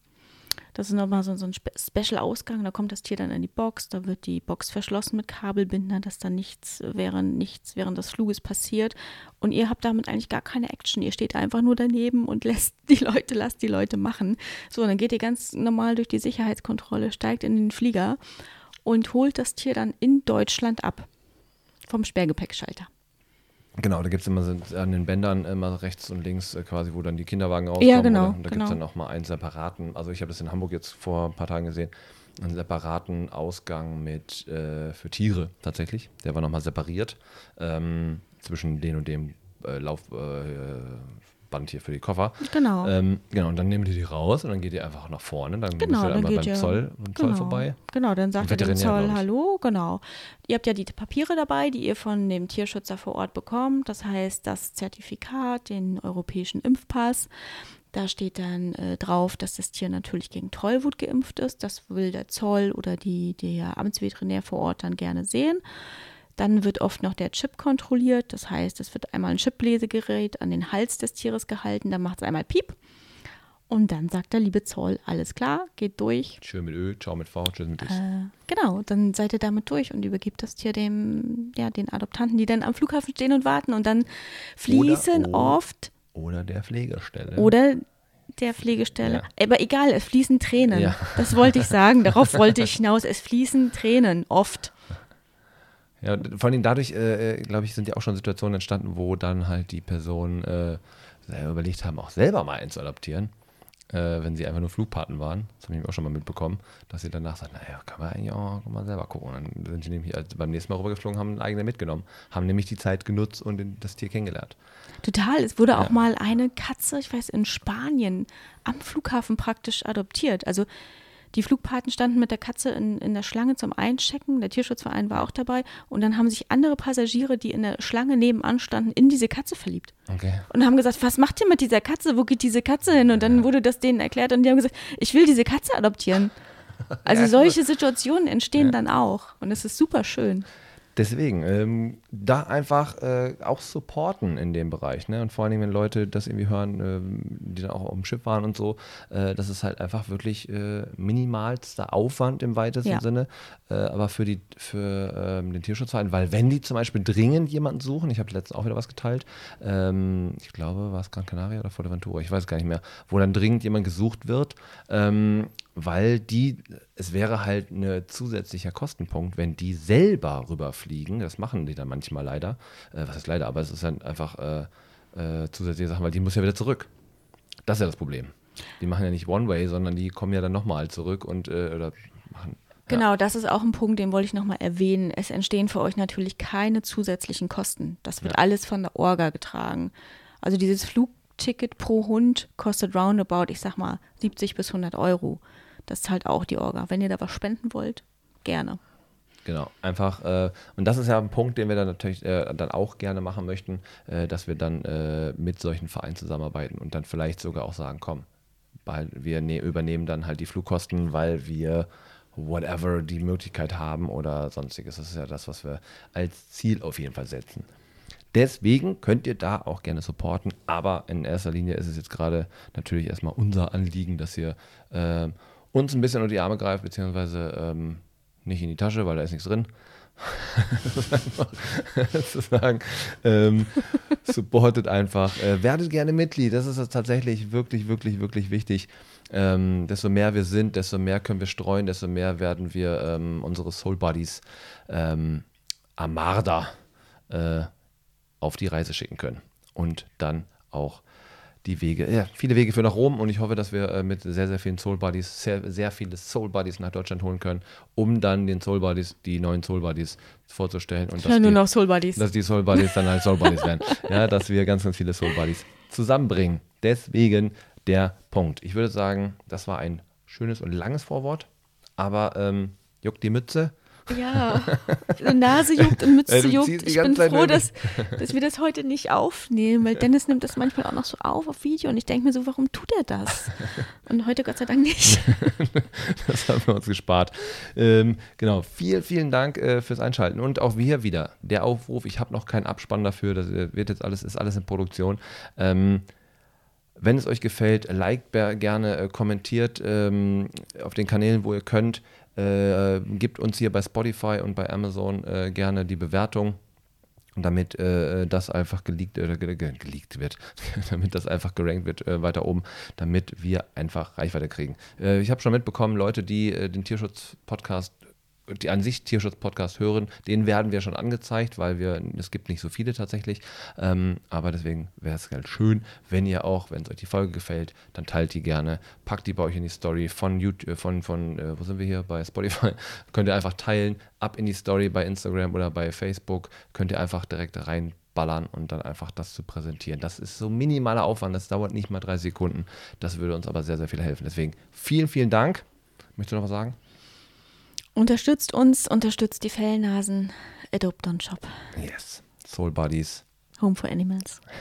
das ist nochmal so, so ein Spe Special-Ausgang. Da kommt das Tier dann in die Box. Da wird die Box verschlossen mit Kabelbinder, dass da nichts während, nichts während des Fluges passiert. Und ihr habt damit eigentlich gar keine Action. Ihr steht einfach nur daneben und [LAUGHS] lässt die Leute, lasst die Leute machen. So, dann geht ihr ganz normal durch die Sicherheitskontrolle, steigt in den Flieger und holt das Tier dann in Deutschland ab. Vom Sperrgepäckschalter. Genau, da gibt es immer so an den Bändern immer rechts und links äh, quasi, wo dann die Kinderwagen rauskommen. Ja, genau, Oder, und da gibt es genau. dann noch mal einen separaten, also ich habe das in Hamburg jetzt vor ein paar Tagen gesehen, einen separaten Ausgang mit äh, für Tiere tatsächlich. Der war nochmal separiert ähm, zwischen den und dem äh, Laufband äh, Band hier für die Koffer. Genau. Ähm, genau, und dann nehmt ihr die raus und dann geht ihr einfach nach vorne. Dann Genau, müsst ihr dann einmal geht beim ihr- Zoll, beim Zoll genau. vorbei. Genau, dann sagt ihr dem Zoll. Hallo, genau. Ihr habt ja die Papiere dabei, die ihr von dem Tierschützer vor Ort bekommt. Das heißt, das Zertifikat, den europäischen Impfpass. Da steht dann äh, drauf, dass das Tier natürlich gegen Tollwut geimpft ist. Das will der Zoll oder die, der Amtsveterinär vor Ort dann gerne sehen. Dann wird oft noch der Chip kontrolliert. Das heißt, es wird einmal ein Chiplesegerät an den Hals des Tieres gehalten. Dann macht es einmal Piep. Und dann sagt der liebe Zoll, alles klar, geht durch. Schön mit Ö, ciao mit V, tschüss mit X. Äh, genau, dann seid ihr damit durch und übergibt das Tier dem, ja, den Adoptanten, die dann am Flughafen stehen und warten. Und dann fließen Oder- oft Oder der Pflegestelle. oder der Pflegestelle. Ja. Aber egal, es fließen Tränen. Ja. Das wollte ich sagen. Darauf wollte ich hinaus. Es fließen Tränen, oft. Ja, vor allem dadurch, äh, glaube ich, sind ja auch schon Situationen entstanden, wo dann halt die Personen äh, selber überlegt haben, auch selber mal einen zu adoptieren, äh, wenn sie einfach nur Flugpaten waren. Das habe ich auch schon mal mitbekommen, dass sie danach sagen, naja, kann man eigentlich auch mal selber gucken. Und dann sind sie nämlich als beim nächsten Mal rübergeflogen, haben einen eigenen mitgenommen, haben nämlich die Zeit genutzt und den, das Tier kennengelernt. Total. Es wurde auch Ja. mal eine Katze, ich weiß, in Spanien am Flughafen praktisch adoptiert. Also die Flugpaten standen mit der Katze in, in der Schlange zum Einchecken. Der Tierschutzverein war auch dabei. Und dann haben sich andere Passagiere, die in der Schlange nebenan standen, in diese Katze verliebt. Okay. Und haben gesagt, was macht ihr mit dieser Katze? Wo geht diese Katze hin? Und dann wurde das denen erklärt und die haben gesagt, ich will diese Katze adoptieren. [LAUGHS] Also Ja, solche Situationen entstehen Ja. dann auch. Und es ist super schön. Deswegen, ähm, da einfach äh, auch supporten in dem Bereich. Ne? Und vor allem, wenn Leute das irgendwie hören, ähm, die dann auch auf dem Schiff waren und so, äh, das ist halt einfach wirklich äh, minimalster Aufwand im weitesten Ja. Sinne. Äh, aber für, die, für ähm, den Tierschutzverein, weil wenn die zum Beispiel dringend jemanden suchen, ich habe letztens auch wieder was geteilt, ähm, ich glaube, war es Gran Canaria oder Fuerteventura, ich weiß gar nicht mehr, wo dann dringend jemand gesucht wird, ähm, weil die, es wäre halt ein zusätzlicher Kostenpunkt, wenn die selber rüberfliegen. Das machen die dann manchmal leider. Äh, was ist leider, aber es ist dann einfach äh, äh, zusätzliche Sachen, weil die muss ja wieder zurück. Das ist ja das Problem. Die machen ja nicht One-Way, sondern die kommen ja dann nochmal zurück und äh, oder machen. Ja. Genau, das ist auch ein Punkt, den wollte ich nochmal erwähnen. Es entstehen für euch natürlich keine zusätzlichen Kosten. Das wird Ja. alles von der Orga getragen. Also dieses Flugticket pro Hund kostet roundabout, ich sag mal, 70 bis 100 Euro. Das zahlt auch die Orga. Wenn ihr da was spenden wollt, gerne. Genau, einfach, äh, und das ist ja ein Punkt, den wir dann natürlich äh, dann auch gerne machen möchten, äh, dass wir dann äh, mit solchen Vereinen zusammenarbeiten und dann vielleicht sogar auch sagen, komm, weil wir ne übernehmen dann halt die Flugkosten, weil wir whatever die Möglichkeit haben oder sonstiges. Das ist ja das, was wir als Ziel auf jeden Fall setzen. Deswegen könnt ihr da auch gerne supporten, aber in erster Linie ist es jetzt gerade natürlich erstmal unser Anliegen, dass ihr ähm, uns ein bisschen unter die Arme greift, beziehungsweise ähm, nicht in die Tasche, weil da ist nichts drin. [LAUGHS] zu sagen, ähm, supportet einfach, äh, werdet gerne Mitglied, das ist tatsächlich wirklich, wirklich, wirklich wichtig. Ähm, desto mehr wir sind, desto mehr können wir streuen, desto mehr werden wir ähm, unsere Soul Buddies ähm, Amarda äh, auf die Reise schicken können. Und dann auch die Wege, ja, viele Wege für nach Rom und ich hoffe, dass wir äh, mit sehr, sehr vielen Soul Buddies, sehr, sehr viele Soul Buddies nach Deutschland holen können, um dann den Soul Buddies, die neuen Soul Buddies vorzustellen und dass nur die, noch Soul Buddies. dass die Soul Buddies dann halt Soul Buddies werden. [LAUGHS] Ja, dass wir ganz, ganz viele Soul Buddies zusammenbringen. Deswegen der Punkt. Ich würde sagen, das war ein schönes und langes Vorwort, aber ähm, juckt die Mütze. Ja, Nase juckt und Mütze juckt. Ich bin froh, dass, [LAUGHS] dass wir das heute nicht aufnehmen, weil Dennis nimmt das manchmal auch noch so auf auf Video und ich denke mir so, warum tut er das? Und heute Gott sei Dank nicht. [LAUGHS] Das haben wir uns gespart. Ähm, genau, vielen, vielen Dank äh, fürs Einschalten. Und auch wir wieder, der Aufruf, ich habe noch keinen Abspann dafür, das äh, wird jetzt alles, ist alles in Produktion. Ähm, wenn es euch gefällt, liked gerne, äh, kommentiert ähm, auf den Kanälen, wo ihr könnt. Äh, gebt uns hier bei Spotify und bei Amazon äh, gerne die Bewertung. Damit äh, das einfach geleakt, äh, ge- ge- geleakt wird, [LAUGHS] damit das einfach gerankt wird äh, weiter oben, damit wir einfach Reichweite kriegen. Äh, ich habe schon mitbekommen, Leute, die äh, den Tierschutz-Podcast, die an sich Tierschutz-Podcast hören, denen werden wir schon angezeigt, weil wir, es gibt nicht so viele tatsächlich. Ähm, aber deswegen wäre es halt schön, wenn ihr auch, wenn es euch die Folge gefällt, dann teilt die gerne, packt die bei euch in die Story von YouTube, von, von äh, wo sind wir hier? Bei Spotify. [LAUGHS] Könnt ihr einfach teilen, ab in die Story bei Instagram oder bei Facebook, könnt ihr einfach direkt reinballern und dann einfach das zu präsentieren. Das ist so minimaler Aufwand, das dauert nicht mal drei Sekunden. Das würde uns aber sehr, sehr viel helfen. Deswegen vielen, vielen Dank. Möchtest du noch was sagen? Unterstützt uns, unterstützt die Fellnasen. Adopton Shop. Yes. Soul Buddies. Home for Animals. [LAUGHS]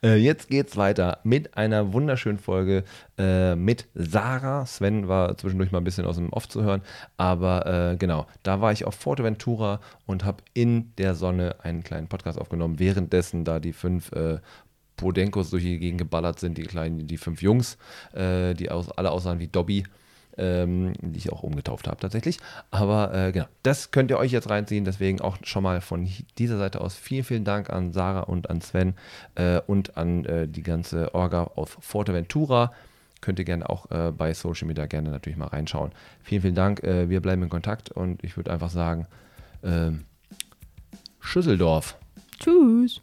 Äh, jetzt geht's weiter mit einer wunderschönen Folge äh, mit Sarah. Sven war zwischendurch mal ein bisschen aus dem Off zu hören, aber äh, genau, da war ich auf Forteventura und habe in der Sonne einen kleinen Podcast aufgenommen, währenddessen da die fünf äh, Podenkos durch die Gegend geballert sind, die kleinen, die fünf Jungs, äh, die aus, alle aussahen wie Dobby, ähm, die ich auch umgetauft habe tatsächlich. Aber äh, genau, das könnt ihr euch jetzt reinziehen. Deswegen auch schon mal von dieser Seite aus vielen, vielen Dank an Sarah und an Sven äh, und an äh, die ganze Orga auf Forteventura. Könnt ihr gerne auch äh, bei Social Media gerne natürlich mal reinschauen. Vielen, vielen Dank. Äh, wir bleiben in Kontakt und ich würde einfach sagen, ähm, Schüsseldorf. Tschüss.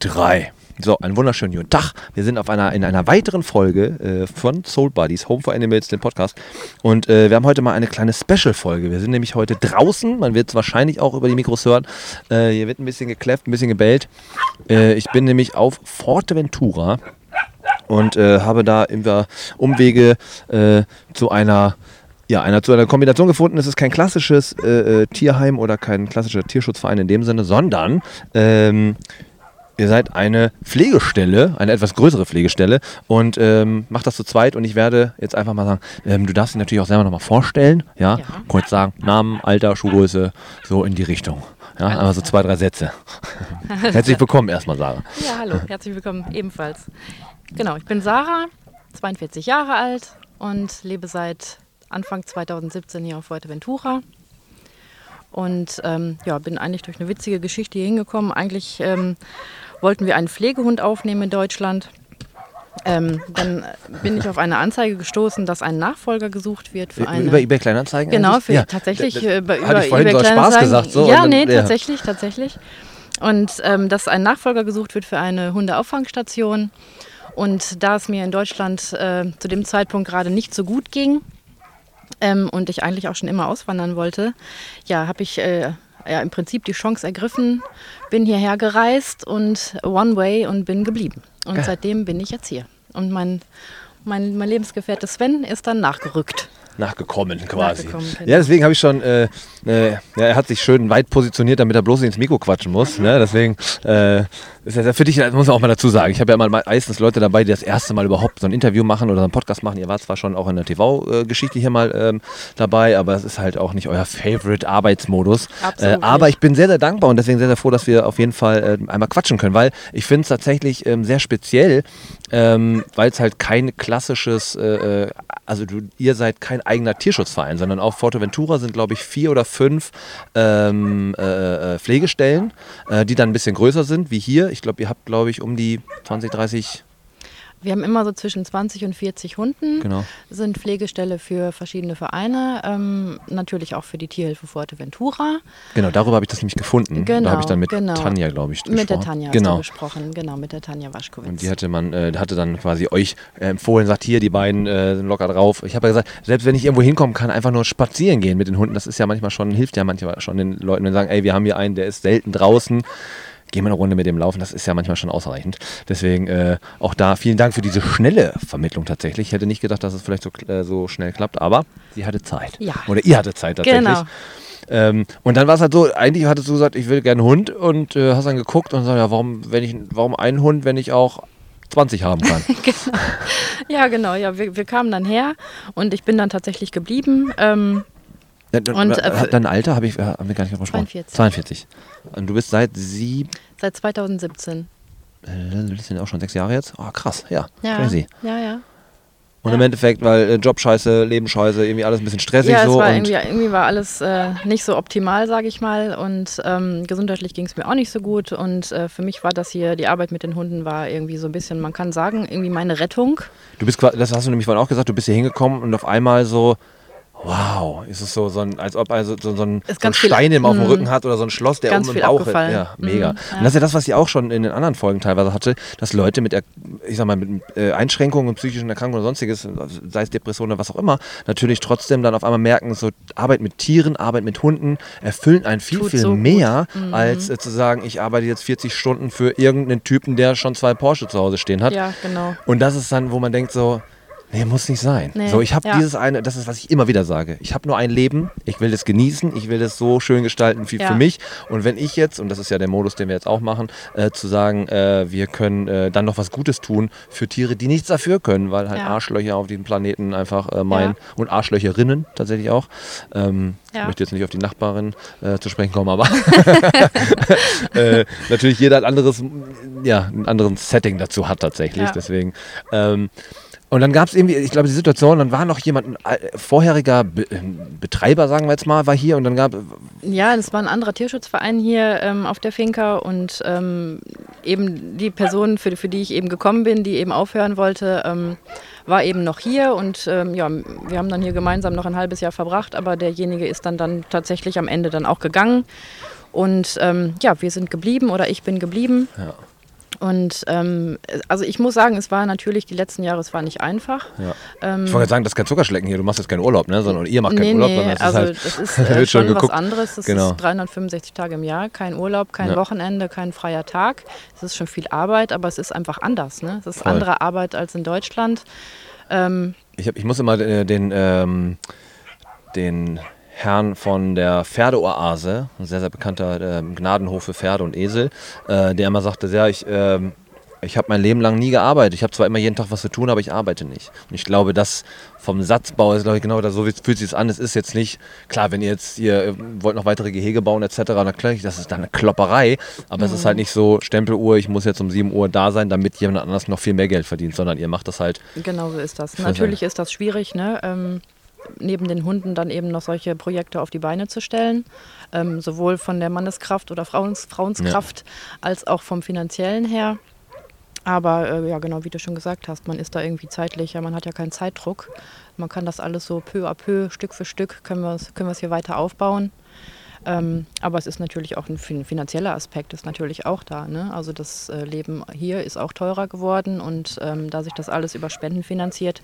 Drei. So, einen wunderschönen guten Tag. Wir sind auf einer, in einer weiteren Folge äh, von Soul Buddies, Home for Animals, den Podcast. Und äh, wir haben heute mal eine kleine Special-Folge. Wir sind nämlich heute draußen. Man wird es wahrscheinlich auch über die Mikros hören. Äh, hier wird ein bisschen gekläfft, ein bisschen gebellt. Äh, ich bin nämlich auf Forteventura und äh, habe da immer Umwege äh, zu einer ja, einer zu einer Kombination gefunden. Es ist kein klassisches äh, Tierheim oder kein klassischer Tierschutzverein in dem Sinne, sondern ähm, ihr seid eine Pflegestelle, eine etwas größere Pflegestelle und ähm, macht das zu zweit und ich werde jetzt einfach mal sagen, ähm, du darfst dich natürlich auch selber nochmal vorstellen, ja? Ja. kurz sagen, Namen, Alter, Schuhgröße, so in die Richtung. Ja, aber so zwei, drei Sätze. [LAUGHS] Herzlich willkommen erstmal, Sarah. Ja, hallo, herzlich willkommen ebenfalls. Genau, ich bin Sarah, 42 Jahre alt und lebe seit Anfang 2017 hier auf Fuerteventura. Und ähm, ja, bin eigentlich durch eine witzige Geschichte hier hingekommen. Eigentlich ähm, wollten wir einen Pflegehund aufnehmen in Deutschland. Ähm, dann bin ich auf eine Anzeige gestoßen, dass ein Nachfolger gesucht wird für eine. Über eBay Kleinanzeigen? Genau, für Ja, tatsächlich das- äh, über, hatte ich vorhin eBay so Spaß gesagt. So, ja, dann- nee, ja. tatsächlich, tatsächlich. Und ähm, dass ein Nachfolger gesucht wird für eine Hundeauffangstation. Und da es mir in Deutschland äh, zu dem Zeitpunkt gerade nicht so gut ging ähm, und ich eigentlich auch schon immer auswandern wollte, ja, habe ich äh, ja, im Prinzip die Chance ergriffen, bin hierher gereist und One Way und bin geblieben. Und Geil. seitdem bin ich jetzt hier. Und mein, mein, mein Lebensgefährte Sven ist dann nachgerückt. nachgekommen quasi. Nachgekommen, genau. Ja, deswegen habe ich schon, äh, äh, ja, er hat sich schön weit positioniert, damit er bloß nicht ins Mikro quatschen muss. Ne? Deswegen äh, ist das ja für dich, das muss man auch mal dazu sagen. Ich habe ja mal meistens Leute dabei, die das erste Mal überhaupt so ein Interview machen oder so einen Podcast machen. Ihr wart zwar schon auch in der TV-Geschichte hier mal ähm, dabei, aber es ist halt auch nicht euer Favorite-Arbeitsmodus. Äh, aber ich bin sehr, sehr dankbar und deswegen sehr, sehr froh, dass wir auf jeden Fall äh, einmal quatschen können, weil ich finde es tatsächlich ähm, sehr speziell, ähm, weil es halt kein klassisches, äh, äh, also du, ihr seid kein eigener Tierschutzverein, sondern auf Forteventura sind, glaube ich, vier oder fünf ähm, äh, äh, Pflegestellen, äh, die dann ein bisschen größer sind, wie hier. Ich glaube, ihr habt, glaube ich, um die 20, 30, Wir haben immer so zwischen 20 und 40 Hunden, genau. sind Pflegestelle für verschiedene Vereine, ähm, natürlich auch für die Tierhilfe Fuerteventura. Genau, darüber habe ich das nämlich gefunden. da Genau, habe ich dann mit genau. Tanja, glaube ich, Mit der gesprochen. Tanja genau. gesprochen, genau, mit der Tanja Waschkowitz. Und die hatte man, äh, hatte dann quasi euch äh, empfohlen, sagt hier, die beiden äh, sind locker drauf. Ich habe ja gesagt, selbst wenn ich irgendwo hinkommen kann, einfach nur spazieren gehen mit den Hunden, das ist ja manchmal schon, hilft ja manchmal schon den Leuten, wenn sie sagen, ey, wir haben hier einen, der ist selten draußen. Gehen wir eine Runde mit dem laufen, das ist ja manchmal schon ausreichend. Deswegen äh, auch da vielen Dank für diese schnelle Vermittlung tatsächlich. Ich hätte nicht gedacht, dass es vielleicht so, äh, so schnell klappt, aber sie hatte Zeit. Ja. Oder ihr hattet Zeit tatsächlich. Genau. Ähm, und dann war es halt so, eigentlich hattest du gesagt, ich will gerne einen Hund und äh, hast dann geguckt und gesagt, ja, warum, wenn ich, warum einen Hund, wenn ich auch 20 haben kann? [LAUGHS] Ja, genau, ja, wir, wir kamen dann her und ich bin dann tatsächlich geblieben. Ähm, Ja, Und, äh, dein Alter habe ich, äh, haben wir gar nicht gesprochen. 42. 42. Und du bist seit sieben, seit 2017. äh, das sind auch schon sechs Jahre jetzt. Oh, krass, ja, Ja, crazy. ja, ja. Und Ja. im Endeffekt, weil äh, Job scheiße, Leben scheiße, irgendwie alles ein bisschen stressig Ja, so. war irgendwie, irgendwie war alles äh, nicht so optimal, sage ich mal. Und ähm, gesundheitlich ging es mir auch nicht so gut. Und äh, für mich war das hier, die Arbeit mit den Hunden war irgendwie so ein bisschen, man kann sagen, irgendwie meine Rettung. du bist quasi, das hast du nämlich vorhin auch gesagt, du bist hier hingekommen und auf einmal so, wow, ist es so, so ein, als ob also so, so ein, so ein Stein im auf dem Mhm. Rücken hat oder so ein Schloss, der Ganz um viel Bauch abgefallen. Ja, mega. Mhm, ja. Und das ist ja das, was ich auch schon in den anderen Folgen teilweise hatte, dass Leute mit, ich sag mal, mit äh, Einschränkungen, psychischen Erkrankungen oder sonstiges, sei es Depressionen oder was auch immer, natürlich trotzdem dann auf einmal merken, so Arbeit mit Tieren, Arbeit mit Hunden erfüllen einen viel, Tut viel so mehr, Mhm. als äh, zu sagen, ich arbeite jetzt 40 Stunden für irgendeinen Typen, der schon zwei Porsche zu Hause stehen hat. Ja, genau. Und das ist dann, wo man denkt so, nee, muss nicht sein. Nee, so, ich habe ja. dieses eine, das ist, was ich immer wieder sage. Ich habe nur ein Leben, ich will das genießen, ich will das so schön gestalten wie Ja. für mich. Und wenn ich jetzt, und das ist ja der Modus, den wir jetzt auch machen, äh, zu sagen, äh, wir können äh, dann noch was Gutes tun für Tiere, die nichts dafür können, weil halt Ja. Arschlöcher auf diesem Planeten einfach äh, meinen, und Arschlöcherinnen tatsächlich auch. Ähm. Ich möchte jetzt nicht auf die Nachbarin äh, zu sprechen kommen, aber [LAUGHS] äh, natürlich jeder ein anderes, ja, ein anderes Setting dazu hat tatsächlich. Deswegen. Ähm, und dann gab es irgendwie, ich glaube, die Situation, dann war noch jemand, ein vorheriger Be äh, Betreiber, sagen wir jetzt mal, war hier und dann gab, Ja, das war ein anderer Tierschutzverein hier ähm, auf der Finca und ähm, eben die Person, für, für die ich eben gekommen bin, die eben aufhören wollte, ähm, war eben noch hier und ähm, ja, wir haben dann hier gemeinsam noch ein halbes Jahr verbracht, aber derjenige ist dann, dann tatsächlich am Ende dann auch gegangen und ähm, ja, wir sind geblieben oder ich bin geblieben. Ja. Und ähm, also ich muss sagen, es war natürlich die letzten Jahre, es war nicht einfach. ja. Ähm, ich wollte gerade sagen, das ist kein Zuckerschlecken hier, du machst jetzt keinen Urlaub, ne? sondern ihr macht keinen nee, Urlaub, nee, sondern es also ist halt, das [LAUGHS] ist äh, schon schon was geguckt. anderes. Das Genau. ist 365 Tage im Jahr, kein Urlaub, kein Ja. Wochenende, kein freier Tag. Es ist schon viel Arbeit, aber es ist einfach anders. Ne? Es ist Voll. andere Arbeit als in Deutschland. Ähm, Ich, hab, ich muss immer äh, den, ähm, den Herrn von der Pferdeoase, ein sehr, sehr bekannter ähm, Gnadenhof für Pferde und Esel, äh, der immer sagte, ja, ich, ähm, ich habe mein Leben lang nie gearbeitet. Ich habe zwar immer jeden Tag was zu tun, aber ich arbeite nicht. Und ich glaube, das vom Satzbau ist, glaube ich, genau das, so wie- fühlt sich an. Es ist jetzt nicht, klar, wenn ihr jetzt, ihr äh, wollt noch weitere Gehege bauen etc., na klar, das ist dann eine Klopperei, aber es ist halt nicht so Stempeluhr, ich muss jetzt um 7 Uhr da sein, damit jemand anders noch viel mehr Geld verdient, sondern ihr macht das halt genau so ist das. Das Natürlich ist das schwierig, ne? Ähm, neben den Hunden dann eben noch solche Projekte auf die Beine zu stellen. Ähm, sowohl von der Manneskraft oder Frauens, Frauenskraft als auch vom finanziellen her. Aber äh, ja, genau wie du schon gesagt hast, man ist da irgendwie zeitlich, ja, man hat ja keinen Zeitdruck. Man kann das alles so peu à peu, Stück für Stück, können wir es können hier weiter aufbauen. Ähm, aber es ist natürlich auch ein fin- finanzieller Aspekt, ist natürlich auch da. Ne? Also das äh, Leben hier ist auch teurer geworden und ähm, da sich das alles über Spenden finanziert,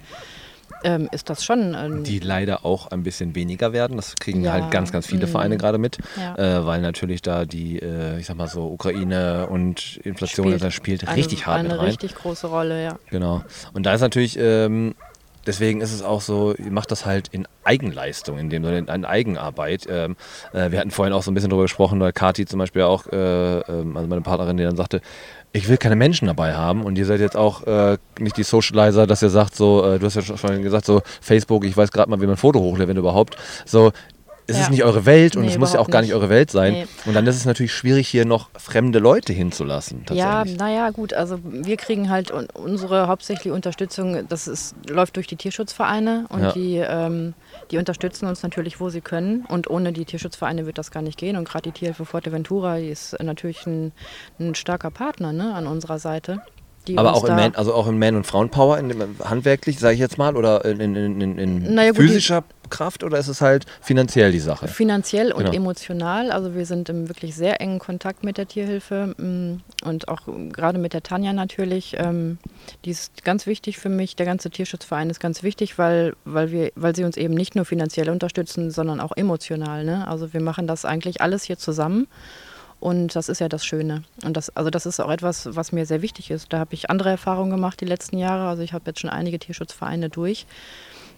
ähm, ist das schon. ähm, die leider auch ein bisschen weniger werden. Das kriegen Ja, halt ganz, ganz viele. Vereine gerade mit, Ja. äh, weil natürlich da die, äh, ich sag mal so, Ukraine und Inflation, Spielt das spielt eine, richtig hart eine mit rein. richtig große Rolle, ja. Genau. Und da ist natürlich, ähm, deswegen ist es auch so, ihr macht das halt in Eigenleistung, in dem in, in Eigenarbeit. Ähm, äh, wir hatten vorhin auch so ein bisschen darüber gesprochen, weil Kati zum Beispiel auch, äh, ähm, also meine Partnerin, die dann sagte, ich will keine Menschen dabei haben und ihr seid jetzt auch äh, nicht die Socializer, dass ihr sagt so, äh, du hast ja schon gesagt, so Facebook, ich weiß gerade mal, wie man ein Foto hochlädt, wenn überhaupt. So, es Ja. ist nicht eure Welt und Nee, es muss ja auch gar nicht nicht. eure Welt sein. Nee. Und dann ist es natürlich schwierig, hier noch fremde Leute hinzulassen. Ja, naja, gut, also wir kriegen halt un unsere hauptsächliche Unterstützung, das ist, läuft durch die Tierschutzvereine und Ja. die, ähm, die unterstützen uns natürlich, wo sie können. Und ohne die Tierschutzvereine wird das gar nicht gehen. Und gerade die Tierhilfe Fuerteventura, die ist natürlich ein, ein starker Partner ne, an unserer Seite. Die Aber auch in, Man, also auch in Man- und Frauenpower, in dem, handwerklich, sage ich jetzt mal, oder in, in, in, Naja, gut, physischer Kraft oder ist es halt finanziell die Sache? Finanziell und Genau. emotional. Also wir sind im wirklich sehr engen Kontakt mit der Tierhilfe mm, und auch gerade mit der Tanja natürlich. Ähm, die ist ganz wichtig für mich. Der ganze Tierschutzverein ist ganz wichtig, weil, weil, wir, weil sie uns eben nicht nur finanziell unterstützen, sondern auch emotional. Ne? Also wir machen das eigentlich alles hier zusammen. Und das ist ja das Schöne. Und das, also das ist auch etwas, was mir sehr wichtig ist. Da habe ich andere Erfahrungen gemacht die letzten Jahre. Also ich habe jetzt schon einige Tierschutzvereine durch.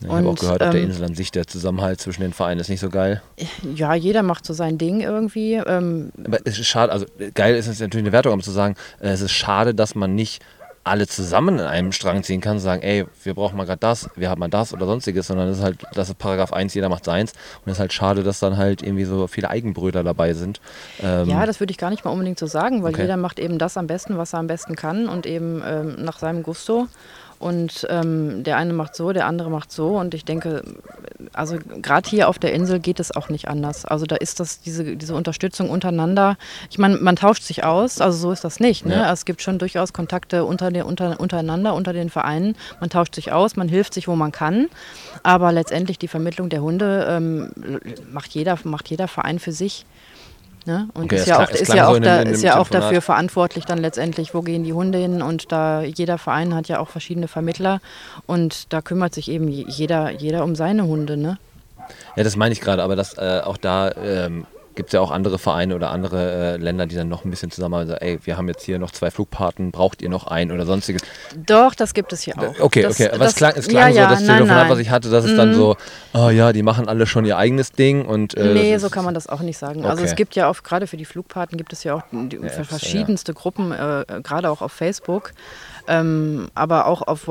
Ja, ich habe auch gehört, auf der ähm, Insel an sich, der Zusammenhalt zwischen den Vereinen ist nicht so geil. Ja, jeder macht so sein Ding irgendwie. Ähm, Aber es ist schade, also geil ist es natürlich eine Wertung, um zu sagen, äh, es ist schade, dass man nicht alle zusammen in einem Strang ziehen kann und sagen, ey, wir brauchen mal gerade das, wir haben mal das oder sonstiges, sondern es ist halt, das ist Paragraph 1, jeder macht seins. Und es ist halt schade, dass dann halt irgendwie so viele Eigenbröder dabei sind. Ähm, Ja, das würde ich gar nicht mal unbedingt so sagen, weil Okay. jeder macht eben das am besten, was er am besten kann und eben ähm, nach seinem Gusto. Und ähm, der eine macht so, der andere macht so. Und ich denke, also gerade hier auf der Insel geht es auch nicht anders. Also da ist das, diese, diese Unterstützung untereinander. Ich meine, man tauscht sich aus, also so ist das nicht. Ne? Ja. Es gibt schon durchaus Kontakte unter den, unter, untereinander, unter den Vereinen. Man tauscht sich aus, man hilft sich, wo man kann. Aber letztendlich die Vermittlung der Hunde ähm, macht, jeder, macht jeder Verein für sich. Ne? Und Okay, ist ja auch, ist ja so auch, da, ist ja auch dafür verantwortlich dann letztendlich, wo gehen die Hunde hin und da jeder Verein hat ja auch verschiedene Vermittler und da kümmert sich eben je- jeder, jeder um seine Hunde, ne? Ja, das meine ich gerade, aber das, äh, auch da ähm, gibt es ja auch andere Vereine oder andere äh, Länder, die dann noch ein bisschen zusammenarbeiten. sagen, Ey, wir haben jetzt hier noch zwei Flugpaten, braucht ihr noch einen oder sonstiges? Doch, das gibt es hier auch. Okay, das, okay. Aber das, es klang, es klang ja, ja, so, das nein, Telefonat, nein. was ich hatte, dass es dann so, oh ja, die machen alle schon ihr eigenes Ding und äh, nee, so kann man das auch nicht sagen. Also Okay. es gibt ja auch, gerade für die Flugpaten gibt es ja auch die, Ja, verschiedenste Gruppen, äh, gerade auch auf Facebook. Ähm, aber auch auf,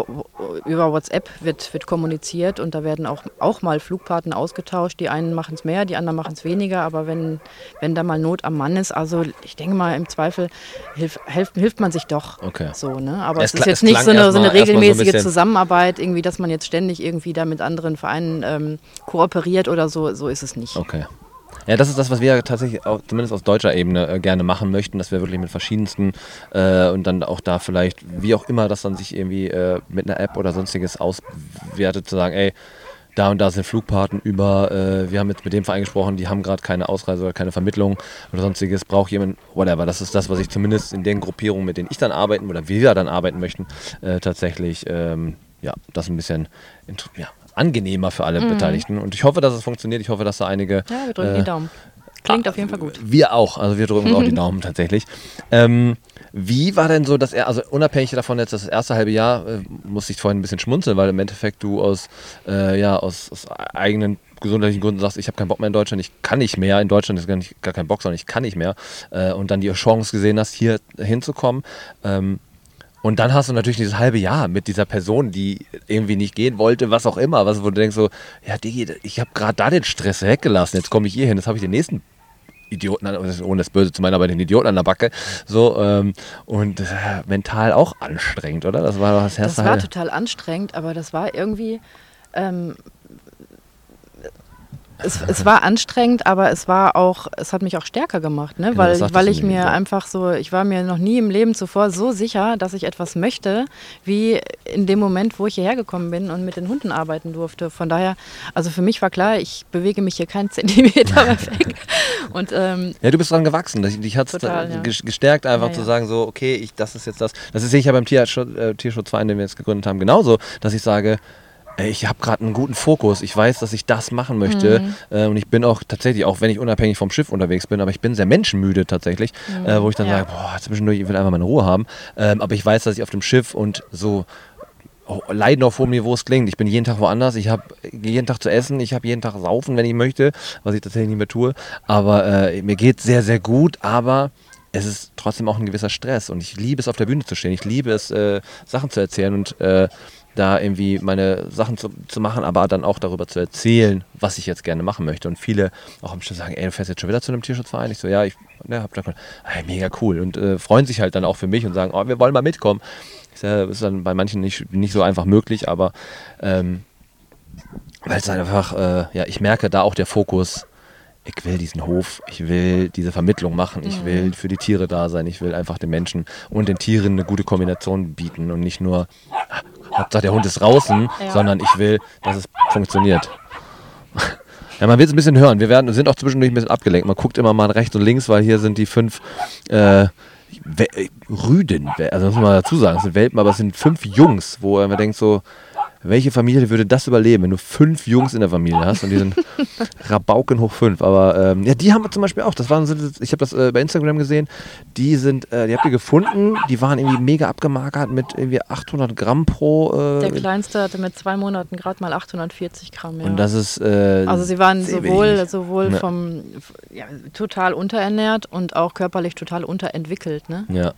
über WhatsApp wird, wird kommuniziert und da werden auch, auch mal Flugpaten ausgetauscht. Die einen machen es mehr, die anderen machen es weniger. Aber wenn, wenn da mal Not am Mann ist, also ich denke mal, im Zweifel hilf, hilft, hilft man sich doch. Okay. So, ne? Aber Es es, ist jetzt es nicht so eine, so eine erstmal so ein regelmäßige Zusammenarbeit, irgendwie, dass man jetzt ständig irgendwie da mit anderen Vereinen ähm, kooperiert oder so. So ist es nicht. Okay. Ja, das ist das, was wir tatsächlich auch, zumindest aus deutscher Ebene äh, gerne machen möchten, dass wir wirklich mit verschiedensten äh, und dann auch da vielleicht, wie auch immer, das dann sich irgendwie äh, mit einer App oder sonstiges auswertet, zu sagen, ey, da und da sind Flugpaten über, äh, wir haben jetzt mit dem Verein gesprochen, die haben gerade keine Ausreise oder keine Vermittlung oder sonstiges, braucht jemand, whatever. Das ist das, was ich zumindest in den Gruppierungen, mit denen ich dann arbeiten oder wir dann arbeiten möchten, äh, tatsächlich, ähm, ja, das ein bisschen ja, angenehmer für alle Beteiligten. Und ich hoffe, dass es funktioniert. Ich hoffe, dass da einige Ja, wir drücken äh, die Daumen. Klingt auf jeden Fall gut. wir auch, also wir drücken auch die [LAUGHS] Daumen tatsächlich. Ähm, wie war denn so, dass er, also unabhängig davon jetzt das erste halbe Jahr, äh, musste ich vorhin ein bisschen schmunzeln, weil im Endeffekt du aus, äh, ja, aus, aus eigenen gesundheitlichen Gründen sagst, ich habe keinen Bock mehr in Deutschland, ich kann nicht mehr, in Deutschland ist gar, nicht, gar kein Bock, sondern ich kann nicht mehr äh, und dann die Chance gesehen hast, hier hinzukommen. Ähm, und dann hast du natürlich dieses halbe Jahr mit dieser Person, die irgendwie nicht gehen wollte, was auch immer, was, wo du denkst so, ja Digi, ich habe gerade da den Stress weggelassen, jetzt komme ich hier hin, jetzt habe ich den nächsten Idioten, an- ohne das Böse zu meinen, aber den Idioten an der Backe. So, ähm, und äh, mental auch anstrengend, oder? Das war doch das Das erste war total anstrengend, aber das war irgendwie. Ähm, es, es war anstrengend, aber es war auch, es hat mich auch stärker gemacht, ne? Genau, weil, weil ich mir, ja. einfach so, ich war mir noch nie im Leben zuvor so sicher, dass ich etwas möchte, wie in dem Moment, wo ich hierher gekommen bin und mit den Hunden arbeiten durfte. Von daher, also für mich war klar, ich bewege mich hier keinen Zentimeter [LAUGHS] weg. Und ähm, Ja, du bist dran gewachsen. Dich, hat es ja. gestärkt, einfach Ja, zu ja. sagen, so, okay, ich, das ist jetzt das. Das ist sicher beim Tierschutz, äh, Tierschutzverein, den wir jetzt gegründet haben, genauso, dass ich sage, ich habe gerade einen guten Fokus. Ich weiß, dass ich das machen möchte. Mhm. Äh, und ich bin auch tatsächlich, auch wenn ich unabhängig vom Schiff unterwegs bin, aber ich bin sehr menschenmüde tatsächlich, äh, wo ich dann Mhm. Ja. sage, boah, zwischendurch, ich will einfach meine Ruhe haben. Ähm, aber ich weiß, dass ich auf dem Schiff und so leiden auf hohem Niveau es klingt. Ich bin jeden Tag woanders, ich habe jeden Tag zu essen, ich habe jeden Tag saufen, wenn ich möchte, was ich tatsächlich nicht mehr tue. Aber äh, mir geht sehr, sehr gut, aber es ist trotzdem auch ein gewisser Stress und ich liebe es, auf der Bühne zu stehen. Ich liebe es, äh, Sachen zu erzählen und äh, da irgendwie meine Sachen zu, zu machen, aber dann auch darüber zu erzählen, was ich jetzt gerne machen möchte. Und viele auch am Schluss sagen, ey, du fährst jetzt schon wieder zu einem Tierschutzverein? Ich so, ja, ich ne, hab da hey, mega cool und äh, freuen sich halt dann auch für mich und sagen, oh, wir wollen mal mitkommen. Sag, Das ist dann bei manchen nicht, nicht so einfach möglich, aber ähm, weil es einfach, äh, ja, ich merke da auch der Fokus, ich will diesen Hof, ich will diese Vermittlung machen, ich will für die Tiere da sein, ich will einfach den Menschen und den Tieren eine gute Kombination bieten und nicht nur, Hauptsache der Hund ist draußen, Ja. sondern ich will, dass es funktioniert. [LAUGHS] Ja, man wird es ein bisschen hören. Wir werden, sind auch zwischendurch ein bisschen abgelenkt. Man guckt immer mal rechts und links, weil hier sind die fünf äh, We Rüden. Also muss man dazu sagen, es sind Welpen, aber es sind fünf Jungs, wo man denkt so, welche Familie würde das überleben, wenn du fünf Jungs in der Familie hast und die sind [LAUGHS] Rabauken hoch fünf. Aber ähm, ja, die haben wir zum Beispiel auch. Das waren, ich habe das äh, bei Instagram gesehen. Die sind, äh, die habt ihr gefunden. Die waren irgendwie mega abgemagert mit irgendwie 800 Gramm pro. der Äh, Kleinste hatte mit zwei Monaten gerade mal 840 Gramm. Ja. und das ist. Äh, Also sie waren sowohl, sowohl vom ja, total unterernährt und auch körperlich total unterentwickelt. Ne? Ja.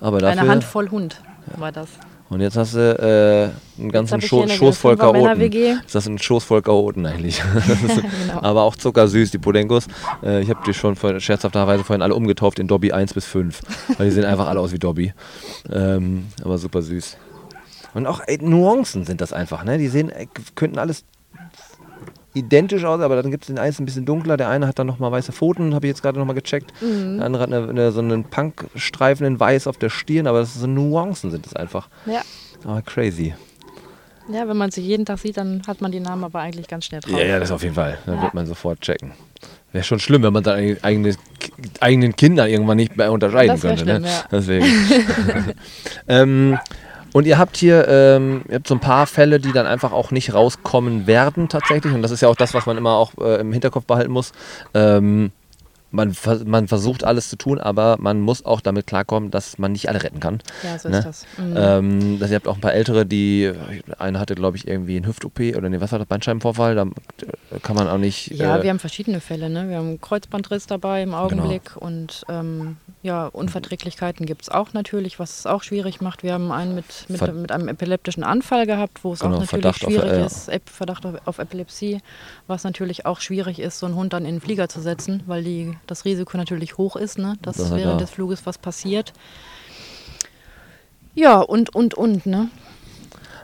Aber dafür, Eine Handvoll Hund war das. Und jetzt hast du äh, einen ganzen Scho Schoß voll Chaoten. Fünfer-Männer-WG. Ist das ein Schoß voll Chaoten eigentlich? [LAUGHS] [LAUGHS] genau. Aber auch zuckersüß, die Podenkos. Äh, ich habe die schon vor, scherzhafterweise vorhin alle umgetauft in Dobby 1 bis 5. Weil die sehen einfach alle aus wie Dobby. Ähm, aber super süß. Und auch ey, Nuancen sind das einfach, ne? Die sehen, ey, könnten alles identisch aus, aber dann gibt es den einen ein bisschen dunkler, der eine hat dann nochmal weiße Pfoten, habe ich jetzt gerade nochmal gecheckt. Mhm. Der andere hat eine, eine, so einen Punkstreifen in weiß auf der Stirn, aber das sind so Nuancen sind es einfach. Ja. Aber crazy. ja, wenn man sich jeden Tag sieht, dann hat man die Namen aber eigentlich ganz schnell drauf. Ja, ja, das auf jeden Fall. Da wird man sofort checken. Wäre schon schlimm, wenn man seine eigene, eigenen Kinder irgendwann nicht mehr unterscheiden könnte. ne? schlimm, ja. Deswegen. [LAUGHS] [LAUGHS] ähm, und ihr habt hier ähm, ihr habt so ein paar Fälle, die dann einfach auch nicht rauskommen werden tatsächlich. Und das ist ja auch das, was man immer auch äh, im Hinterkopf behalten muss. Ähm, man, vers- man versucht alles zu tun, aber man muss auch damit klarkommen, dass man nicht alle retten kann. Ja, so Ne? ist das. Mhm. Ähm, das, ihr habt auch ein paar ältere, die, eine hatte glaube ich irgendwie ein Hüft-OP oder nee, was war das, Bandscheibenvorfall, da äh, kann man auch nicht... Ja, äh, wir haben verschiedene Fälle. Ne? Wir haben Kreuzbandriss dabei im Augenblick und ähm, ja, Unverträglichkeiten gibt es auch natürlich, was es auch schwierig macht. Wir haben einen mit, mit, mit einem epileptischen Anfall gehabt, wo es Genau, auch natürlich Verdacht auf- schwierig äh, ja. ist, Verdacht auf, auf Epilepsie, was natürlich auch schwierig ist, so einen Hund dann in den Flieger zu setzen, weil die, das Risiko natürlich hoch ist, ne? dass Das während da. des Fluges was passiert. Ja, und, und, und, ne?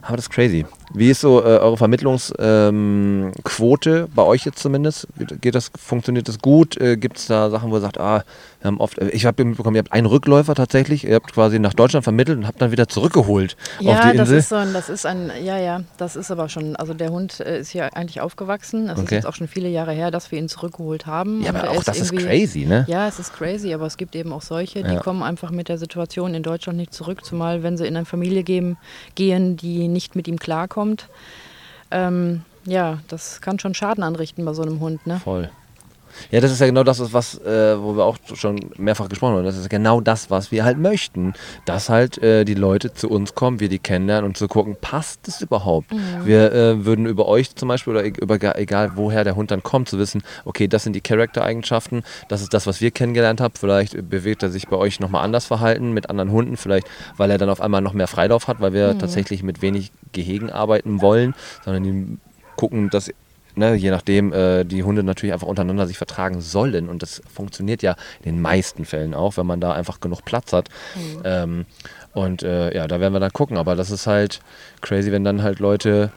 Aber das ist crazy. Wie ist so äh, eure Vermittlungsquote ähm, bei euch jetzt zumindest? Geht das, funktioniert das gut? Äh, Gibt es da Sachen, wo ihr sagt, ah, wir haben oft, ich habe mitbekommen, ihr habt einen Rückläufer tatsächlich, ihr habt quasi nach Deutschland vermittelt und habt dann wieder zurückgeholt auf Ja, die das Insel. ist so ein, das ist ein, ja, ja, das ist aber schon, also der Hund äh, ist hier eigentlich aufgewachsen. Es ist Okay. jetzt auch schon viele Jahre her, dass wir ihn zurückgeholt haben. ja, aber er auch das ist crazy, ne? Ja, es ist crazy, aber es gibt eben auch solche, die Ja. kommen einfach mit der Situation in Deutschland nicht zurück, zumal wenn sie in eine Familie gehen, gehen die nicht mit ihm klarkommt. Ähm, ja, das kann schon Schaden anrichten bei so einem Hund, ne? Voll. Ja, das ist ja genau das, was, äh, wo wir auch schon mehrfach gesprochen haben. Das ist genau das, was wir halt möchten. Dass halt äh, die Leute zu uns kommen, wir die kennenlernen und zu gucken, passt es überhaupt? Wir äh, würden über euch zum Beispiel oder über ga- egal woher der Hund dann kommt, zu wissen, okay, das sind die Charaktereigenschaften, das ist das, was wir kennengelernt haben. Vielleicht bewegt er sich bei euch nochmal anders verhalten mit anderen Hunden, vielleicht weil er dann auf einmal noch mehr Freilauf hat, weil wir tatsächlich mit wenig Gehegen arbeiten wollen, sondern die gucken, dass ne, je nachdem äh, die Hunde natürlich einfach untereinander sich vertragen sollen. Und das funktioniert ja in den meisten Fällen auch, wenn man da einfach genug Platz hat. Ähm, und äh, ja, da werden wir dann gucken. Aber das ist halt crazy, wenn dann halt Leute.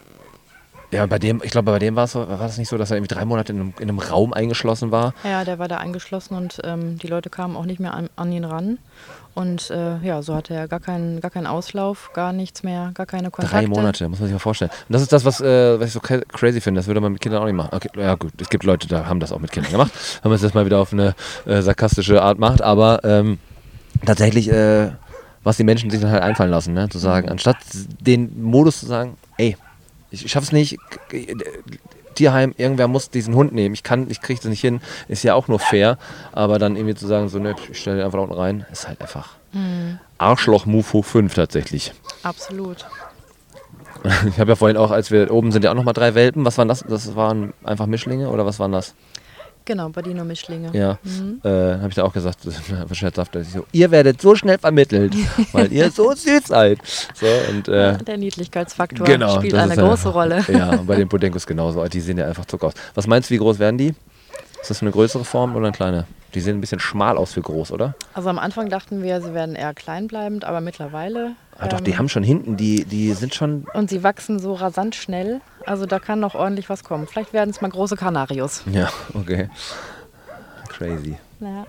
Ja, bei dem, ich glaube, bei dem war es so, war das nicht so, dass er irgendwie drei Monate in einem, in einem Raum eingeschlossen war. Ja, der war da eingeschlossen und ähm, die Leute kamen auch nicht mehr an, an ihn ran. Und äh, ja, so hatte er gar keinen, gar keinen Auslauf, gar nichts mehr, gar keine Kontakte. Drei Monate, muss man sich mal vorstellen. Und das ist das, was, äh, was ich so cra- crazy finde. Das würde man mit Kindern auch nicht machen. Okay, ja gut, es gibt Leute, die haben das auch mit Kindern gemacht. [LAUGHS] Wenn man es jetzt mal wieder auf eine äh, sarkastische Art macht. Aber ähm, tatsächlich, äh, was die Menschen sich dann halt einfallen lassen, ne? zu sagen, anstatt den Modus zu sagen, ey, ich, schaff's nicht, Tierheim, irgendwer muss diesen Hund nehmen. Ich kann, ich kriege das nicht hin, ist ja auch nur fair. Aber dann irgendwie zu sagen, so, ne, ich stelle den einfach unten rein, ist halt einfach Arschloch-Move hoch 5 tatsächlich. Absolut. [LAUGHS] Ich habe ja vorhin auch, als wir oben sind, ja auch nochmal drei Welpen. Was waren das? Das waren einfach Mischlinge oder was waren das? Genau, Badino-Mischlinge. Ja. Äh, habe ich da auch gesagt, [LAUGHS] das ist einfach scherzhaft, dass ich so, ihr werdet so schnell vermittelt, [LAUGHS] weil ihr so süß seid. So, und, äh, Der Niedlichkeitsfaktor genau, spielt eine große Rolle. [LAUGHS] Ja, und bei den Podenkos genauso. Die sehen ja einfach Zucker aus. Was meinst du, wie groß werden die? Ist das eine größere Form oder eine kleine? Die sehen ein bisschen schmal aus für groß, oder? Also am Anfang dachten wir, sie werden eher klein bleibend, aber mittlerweile. Ah, doch, die ähm, haben schon hinten, die, die sind schon. Und sie wachsen so rasant schnell. Also da kann noch ordentlich was kommen. Vielleicht werden es mal große Kanarios. Ja, okay. Crazy. Ja.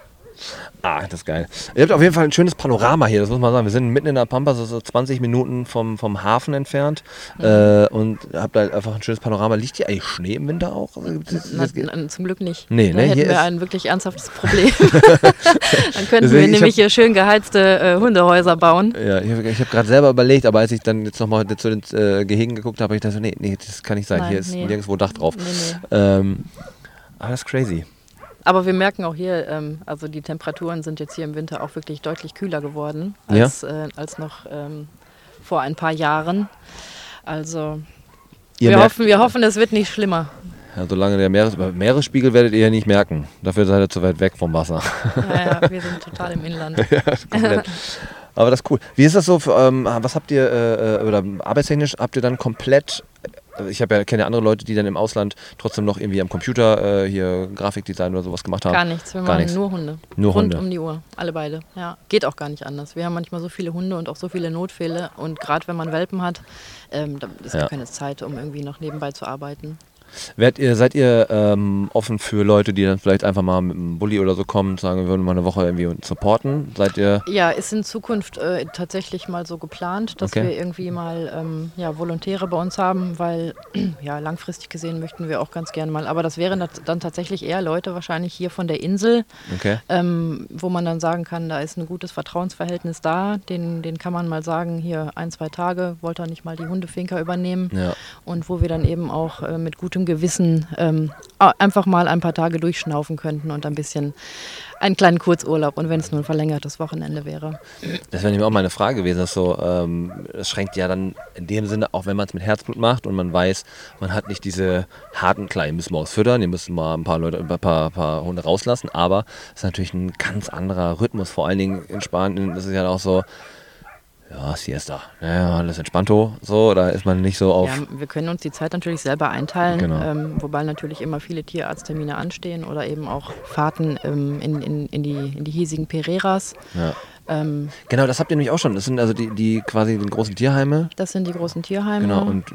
Ah, das ist geil. Ihr habt auf jeden Fall ein schönes Panorama hier, das muss man sagen. Wir sind mitten in der Pampa, so so 20 Minuten vom, vom Hafen entfernt. Äh, und habt halt einfach ein schönes Panorama. Liegt hier eigentlich Schnee im Winter auch? Also, Na, das geht- n- zum Glück nicht. Nee, da ne, hätten wir ein wirklich ernsthaftes [LAUGHS] Problem. [LAUGHS] Dann könnten Deswegen, wir ich nämlich hab- hier schön geheizte äh, Hundehäuser bauen. Ja, ich habe hab gerade selber überlegt, aber als ich dann jetzt nochmal zu den äh, Gehegen geguckt habe, habe ich gedacht, nee, nee, das kann nicht sein. Nein, hier ist nee. nirgendwo Dach drauf. Nee, nee. Ähm, aber das ist crazy. Aber wir merken auch hier, ähm, also die Temperaturen sind jetzt hier im Winter auch wirklich deutlich kühler geworden Ja. als, äh, als noch ähm, vor ein paar Jahren. Also Ihr wir merkt, hoffen, wir hoffen, es wird nicht schlimmer. ja, solange der Meeres, Meeresspiegel werdet ihr ja nicht merken. Dafür seid ihr zu weit weg vom Wasser. Ja, ja, [LAUGHS] wir sind total im Inland. komplett. Aber das ist cool. Wie ist das so? Für, ähm, was habt ihr, äh, äh, oder arbeitstechnisch, habt ihr dann komplett ich habe ja kenne ja andere Leute, die dann im Ausland trotzdem noch irgendwie am Computer äh, hier Grafikdesign oder sowas gemacht haben. Gar nichts, wir Gar machen nichts. nur Hunde. Nur Rund Hunde. um die Uhr, alle beide. Ja, geht auch gar nicht anders. Wir haben manchmal so viele Hunde und auch so viele Notfälle und gerade wenn man Welpen hat, ähm, da ist Ja. gar keine Zeit, um irgendwie noch nebenbei zu arbeiten. Werdet ihr, seid ihr ähm, offen für Leute, die dann vielleicht einfach mal mit einem Bulli oder so kommen und sagen, wir würden mal eine Woche irgendwie supporten? Seid ihr Ja, ist in Zukunft äh, tatsächlich mal so geplant, dass Okay. wir irgendwie mal ähm, ja, Volontäre bei uns haben, weil [CLEARS THROAT] ja, langfristig gesehen möchten wir auch ganz gerne mal. Aber das wären dann tatsächlich eher Leute wahrscheinlich hier von der Insel, okay? ähm, wo man dann sagen kann, da ist ein gutes Vertrauensverhältnis da. Den, den kann man mal sagen, hier ein, zwei Tage, wollte er nicht mal die Hundefinker übernehmen. Ja. Und wo wir dann eben auch äh, mit gutem Gewissen ähm, einfach mal ein paar Tage durchschnaufen könnten und ein bisschen einen kleinen Kurzurlaub. Und wenn es nur ein verlängertes Wochenende wäre. Das wäre nämlich auch meine Frage gewesen. dass So, ähm, das schränkt ja dann in dem Sinne, auch wenn man es mit Herzblut macht und man weiß, man hat nicht diese harten, klar, ihr müsst morgens füttern, ihr müsst mal ein paar Leute, ein paar, paar Hunde rauslassen, aber es ist natürlich ein ganz anderer Rhythmus. Vor allen Dingen in Spanien ist es ja auch so, ja, Siesta, ja, alles entspannto, so, da ist man nicht so auf. Ja, wir können uns die Zeit natürlich selber einteilen, Genau. ähm, wobei natürlich immer viele Tierarzttermine anstehen oder eben auch Fahrten ähm, in, in, in, die, in die hiesigen Pereiras. Ja. Ähm, Genau, das habt ihr nämlich auch schon. Das sind also die, die quasi die großen Tierheime. das sind die großen Tierheime. Genau, und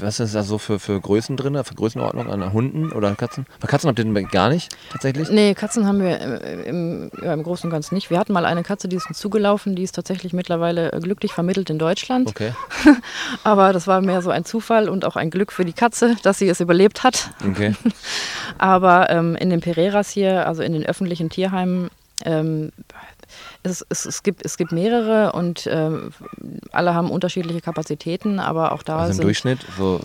was ist da so für, für Größen drin, für Größenordnung an Hunden oder Katzen? Bei Katzen habt ihr gar nicht, tatsächlich? Nee, Katzen haben wir äh, im, ja, im Großen und Ganzen nicht. Wir hatten mal eine Katze, die ist uns zugelaufen, die ist tatsächlich mittlerweile äh, glücklich vermittelt in Deutschland. Okay, [LAUGHS] Aber das war mehr so ein Zufall und auch ein Glück für die Katze, dass sie es überlebt hat. okay. [LAUGHS] Aber ähm, in den Pereiras hier, also in den öffentlichen Tierheimen, ähm, es, es, es, gibt, es gibt mehrere und ähm, alle haben unterschiedliche Kapazitäten, aber auch da Also im sind Durchschnitt so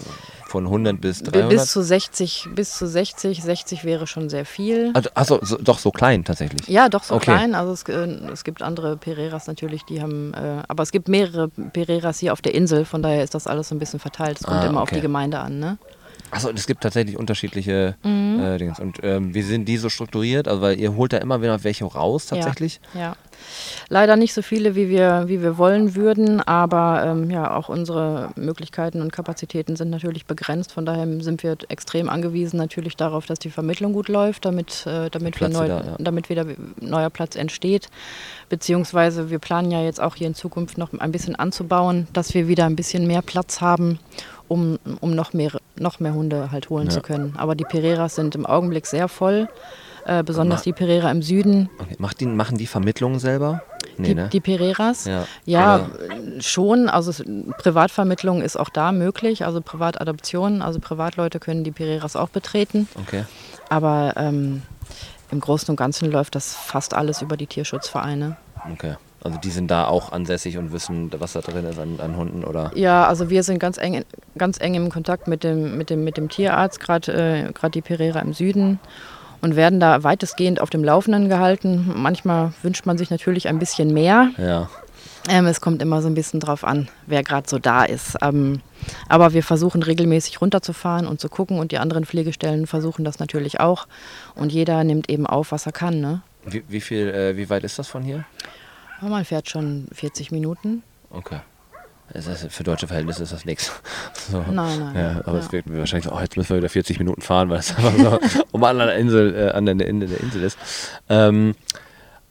von 100 bis bi- 300? bis zu 60, bis zu 60, 60 wäre schon sehr viel. also, achso, so, doch so klein tatsächlich. Ja, doch so Okay. klein. Also es, äh, es gibt andere Pereiras natürlich, die haben, äh, aber es gibt mehrere Pereiras hier auf der Insel, von daher ist das alles so ein bisschen verteilt. Es kommt Ah, immer auf die Gemeinde an, ne? Achso, es gibt tatsächlich unterschiedliche Mhm. äh, Dinge. Und ähm, wie sind die so strukturiert? Also, weil ihr holt da immer wieder welche raus tatsächlich? Ja. Leider nicht so viele, wie wir, wie wir wollen würden, aber ähm, ja, auch unsere Möglichkeiten und Kapazitäten sind natürlich begrenzt. Von daher sind wir extrem angewiesen natürlich darauf, dass die Vermittlung gut läuft, damit, äh, damit, wir neu, da, ja. damit wieder neuer Platz entsteht. Beziehungsweise wir planen ja jetzt auch hier in Zukunft noch ein bisschen anzubauen, dass wir wieder ein bisschen mehr Platz haben, um, um noch, mehr, noch mehr Hunde halt holen Ja. zu können. Aber die Pereiras sind im Augenblick sehr voll, äh, besonders Ma- die Pereira im Süden. Okay. Macht die, machen die Vermittlungen selber? Nee, die, ne? die Pereiras? ja. Ja, schon. Also es, Privatvermittlung ist auch da möglich, also Privatadoption. Also Privatleute können die Pereiras auch betreten. Okay. Aber ähm, im Großen und Ganzen läuft das fast alles über die Tierschutzvereine. Okay. Also die sind da auch ansässig und wissen, was da drin ist an, an Hunden oder. Ja, also wir sind ganz eng, ganz eng im Kontakt mit dem, mit dem, mit dem Tierarzt, gerade äh, grad die Pereira im Süden. Und werden da weitestgehend auf dem Laufenden gehalten. Manchmal wünscht man sich natürlich ein bisschen mehr. Ja. Ähm, es kommt immer so ein bisschen drauf an, wer gerade so da ist. Ähm, aber wir versuchen regelmäßig runterzufahren und zu gucken und die anderen Pflegestellen versuchen das natürlich auch. Und jeder nimmt eben auf, was er kann. Ne? Wie, wie viel, äh, wie weit ist das von hier? Man fährt schon 40 Minuten. Okay. Für deutsche Verhältnisse ist das nichts. [LAUGHS] So. Nein, nein. Ja, aber ja. es wird mir wahrscheinlich so, oh, jetzt müssen wir wieder 40 Minuten fahren, weil es [LAUGHS] einfach so um an der Insel, äh, an der Ende der Insel ist. Ähm,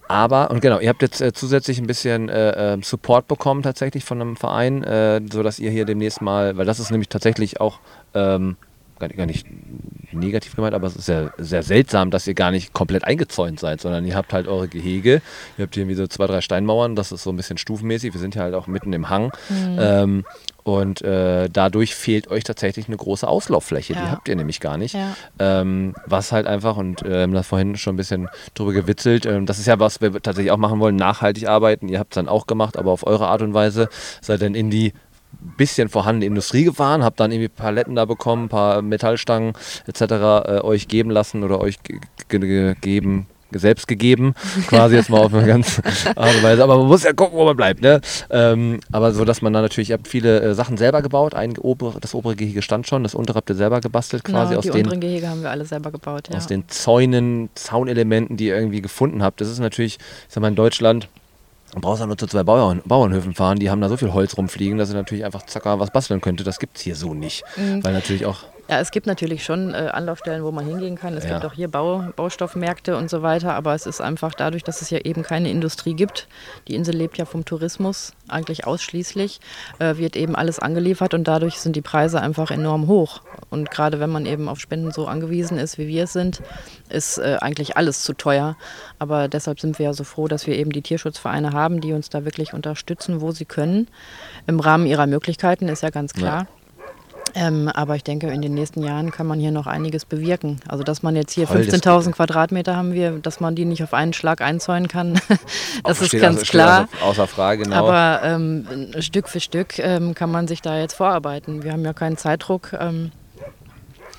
aber, und genau, ihr habt jetzt äh, zusätzlich ein bisschen äh, äh, Support bekommen tatsächlich von einem Verein, äh, sodass ihr hier demnächst mal, weil das ist nämlich tatsächlich auch ähm, gar, nicht- gar nicht negativ gemeint, aber es ist sehr, sehr seltsam, dass ihr gar nicht komplett eingezäunt seid, sondern ihr habt halt eure Gehege, ihr habt hier irgendwie so zwei, drei Steinmauern, das ist so ein bisschen stufenmäßig, wir sind hier halt auch mitten im Hang ähm, und äh, dadurch fehlt euch tatsächlich eine große Auslauffläche, die Ja. habt ihr nämlich gar nicht. Ja. Ähm, was halt einfach, und wir haben da vorhin schon ein bisschen drüber gewitzelt, ähm, das ist ja, was wir tatsächlich auch machen wollen, nachhaltig arbeiten. Ihr habt es dann auch gemacht, aber auf eure Art und Weise. Seid dann in die bisschen vorhandene Industrie gefahren, habt dann irgendwie Paletten da bekommen, ein paar Metallstangen etc. Äh, euch geben lassen oder euch ge- ge- gegeben, selbst gegeben, [LAUGHS] quasi jetzt mal auf eine ganz Art und Weise. Aber man muss ja gucken, wo man bleibt. Ne? Ähm, aber so, dass man dann natürlich, ihr habt viele äh, Sachen selber gebaut. Ein obere, das obere Gehege stand schon, das untere habt ihr selber gebastelt quasi Genau, aus die den unteren Gehege haben wir alle selber gebaut. Ja. aus den Zäunen, Zaunelementen, die ihr irgendwie gefunden habt. Das ist natürlich, ich sag mal, in Deutschland Du brauchst ja nur zu zwei Bauern, Bauernhöfen fahren, die haben da so viel Holz rumfliegen, dass sie natürlich einfach zacker was basteln könnte. Das gibt es hier so nicht. Mhm. Weil natürlich auch Ja, es gibt natürlich schon äh, Anlaufstellen, wo man hingehen kann. Es Ja. gibt auch hier Bau, Baustoffmärkte und so weiter. Aber es ist einfach dadurch, dass es ja eben keine Industrie gibt. Die Insel lebt ja vom Tourismus eigentlich ausschließlich. Äh, wird eben alles angeliefert und dadurch sind die Preise einfach enorm hoch. Und gerade wenn man eben auf Spenden so angewiesen ist, wie wir es sind, ist äh, eigentlich alles zu teuer. Aber deshalb sind wir ja so froh, dass wir eben die Tierschutzvereine haben, die uns da wirklich unterstützen, wo sie können. Im Rahmen ihrer Möglichkeiten ist ja ganz klar. Ähm, aber ich denke, in den nächsten Jahren kann man hier noch einiges bewirken. Also, dass man jetzt hier Toll, das- 15.000 Quadratmeter haben wir, dass man die nicht auf einen Schlag einzäunen kann, [LAUGHS] das ist ganz also- klar. Also außer Frage, genau. Aber ähm, Stück für Stück ähm, kann man sich da jetzt vorarbeiten. Wir haben ja keinen Zeitdruck.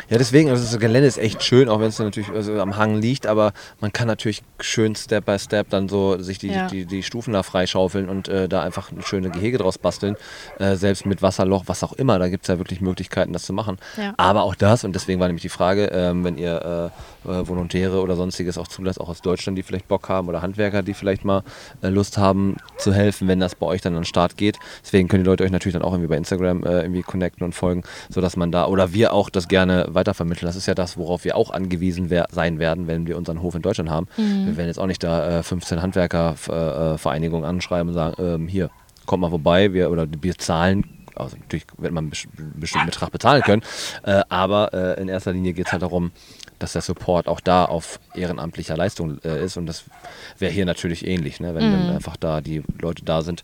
Ja, deswegen, also das Gelände ist echt schön, auch wenn es natürlich also am Hang liegt, aber man kann natürlich schön Step by Step dann so sich die, Ja. die, die Stufen da freischaufeln und äh, da einfach eine schöne Gehege draus basteln. Äh, selbst mit Wasserloch, was auch immer, da gibt es ja wirklich Möglichkeiten, das zu machen. Ja. Aber auch das, und deswegen war nämlich die Frage, ähm, wenn ihr äh, äh, Volontäre oder sonstiges auch zulasst, auch aus Deutschland, die vielleicht Bock haben oder Handwerker, die vielleicht mal äh, Lust haben zu helfen, wenn das bei euch dann an den Start geht. Deswegen können die Leute euch natürlich dann auch irgendwie bei Instagram äh, irgendwie connecten und folgen, sodass man da, oder wir auch das gerne weitervermitteln. Das ist ja das, worauf wir auch angewiesen wer sein werden, wenn wir unseren Hof in Deutschland haben. Wir werden jetzt auch nicht da äh, 15 Handwerkervereinigungen anschreiben und sagen, ähm, hier, kommt mal vorbei, wir, oder wir zahlen also natürlich wird man einen bes- bestimmten Betrag bezahlen können, äh, aber äh, in erster Linie geht es halt darum, dass der Support auch da auf ehrenamtlicher Leistung äh, ist und das wäre hier natürlich ähnlich, ne? wenn dann einfach da die Leute da sind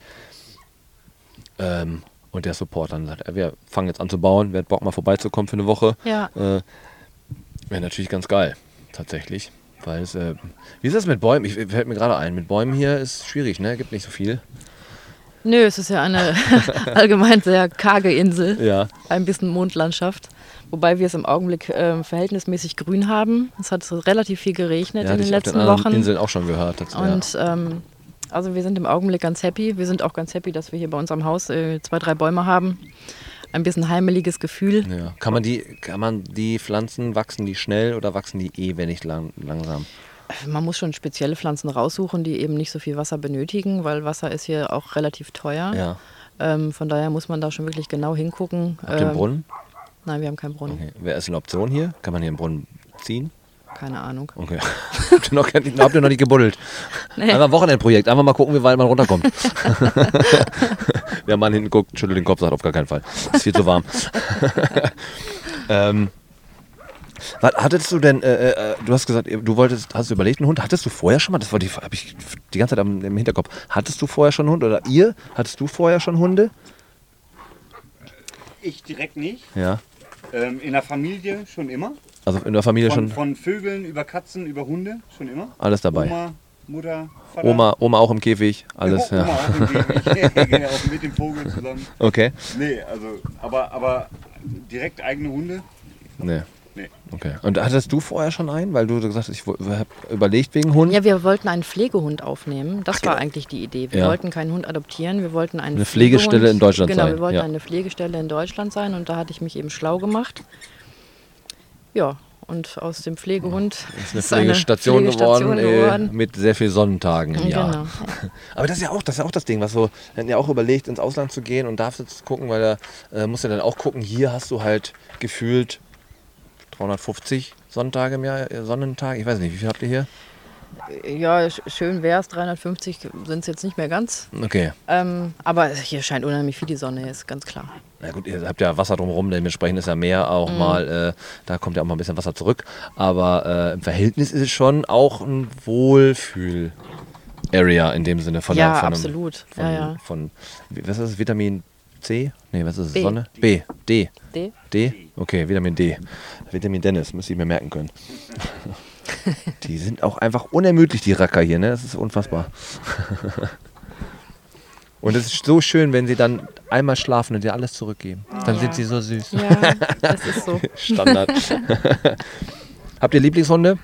ähm, und der Support dann sagt, wir fangen jetzt an zu bauen, wer hat Bock mal vorbeizukommen für eine Woche, Ja. äh, wäre natürlich ganz geil, tatsächlich. Weil es, äh, wie ist das mit Bäumen? Ich fällt mir gerade ein, mit Bäumen hier ist schwierig, ne? Gibt nicht so viel. nö, es ist ja eine [LAUGHS] [LAUGHS] allgemein sehr karge Insel. Ja. ein bisschen Mondlandschaft. Wobei wir es im Augenblick äh, verhältnismäßig grün haben. Es hat relativ viel geregnet Ja, in den ich auf den letzten anderen Wochen. Inseln auch schon gehört. Das, ja. Und ähm, also wir sind im Augenblick ganz happy. Wir sind auch ganz happy, dass wir hier bei uns am Haus äh, zwei, drei Bäume haben. Ein bisschen heimeliges Gefühl. Ja. Kann man die, kann man die Pflanzen, wachsen die schnell oder wachsen die eh, wenn nicht lang, langsam? Man muss schon spezielle Pflanzen raussuchen, die eben nicht so viel Wasser benötigen, weil Wasser ist hier auch relativ teuer. Ja. Ähm, von daher muss man da schon wirklich genau hingucken. Einen Ähm, Brunnen? Nein, wir haben keinen Brunnen. Okay. Wer ist eine Option hier? Kann man hier einen Brunnen ziehen? Keine Ahnung. Okay. [LAUGHS] habt, ihr noch, habt ihr noch nicht gebuddelt? Nee. Einfach ein Wochenendprojekt. Einfach mal gucken, wie weit man runterkommt. [LAUGHS] Wer Mann hinten guckt, schüttelt den Kopf, sagt auf gar keinen Fall. Ist viel zu warm. [LAUGHS] ähm, was hattest du denn, äh, äh, du hast gesagt, du wolltest, hast du überlegt, einen Hund? Hattest du vorher schon mal, das habe ich die ganze Zeit am, im Hinterkopf, hattest du vorher schon einen Hund oder ihr? Hattest du vorher schon Hunde? Ich direkt nicht. Ja. Ähm, in der Familie schon immer. Also in der Familie Von, schon von Vögeln über Katzen über Hunde schon immer. alles dabei. Oma, Mutter, Vater. Oma, Oma auch im Käfig, alles. Oma Ja. auch im Käfig. [LAUGHS] Genau, mit dem Vogel zusammen. Okay. Nee, also, aber, aber direkt eigene Hunde? Nee. Nee. Okay. Und hattest du vorher schon einen? Weil du gesagt hast, ich habe überlegt wegen Hund. Ja, wir wollten einen Pflegehund aufnehmen. Das Ach, war genau. eigentlich die Idee. Wir Ja. wollten keinen Hund adoptieren, wir wollten einen Eine Pflegestelle in Deutschland genau, sein, wir wollten ja. eine Pflegestelle in Deutschland sein und da hatte ich mich eben schlau gemacht. Ja, und aus dem Pflegehund ist eine Pflegestation, geworden, geworden. Äh, mit sehr viel Sonnentagen im Jahr. Genau. [LAUGHS] Aber das ist ja auch das, ist ja auch das Ding, was so, wir hatten ja auch überlegt, ins Ausland zu gehen und darfst jetzt gucken, weil da äh, musst du dann auch gucken, hier hast du halt gefühlt 350 Sonntage im Jahr, äh, Sonnentage, ich weiß nicht, wie viel habt ihr hier? Ja, sch- schön wäre es, 350 sind es jetzt nicht mehr ganz. Okay. Ähm, aber hier scheint unheimlich viel die Sonne, ist ganz klar. Na gut, ihr habt ja Wasser drumherum, dementsprechend ist ja Meer auch Mhm. mal, äh, da kommt ja auch mal ein bisschen Wasser zurück. Aber äh, im Verhältnis ist es schon auch ein Wohlfühl-Area in dem Sinne von Ja, der, von einem- absolut. Von, Ja, ja. von was ist es, Vitamin C? Nee, was ist es? B. Sonne? B. D. D? D? Okay, Vitamin D. Vitamin Dennis, müsste ich mir merken können. [LAUGHS] die sind auch einfach unermüdlich, die Racker hier, ne? Das ist unfassbar. Und es ist so schön, wenn sie dann einmal schlafen und dir alles zurückgeben. Dann sind sie so süß. Ja, das ist so. [LAUGHS] Standard. [LAUGHS] Habt ihr Lieblingshunde?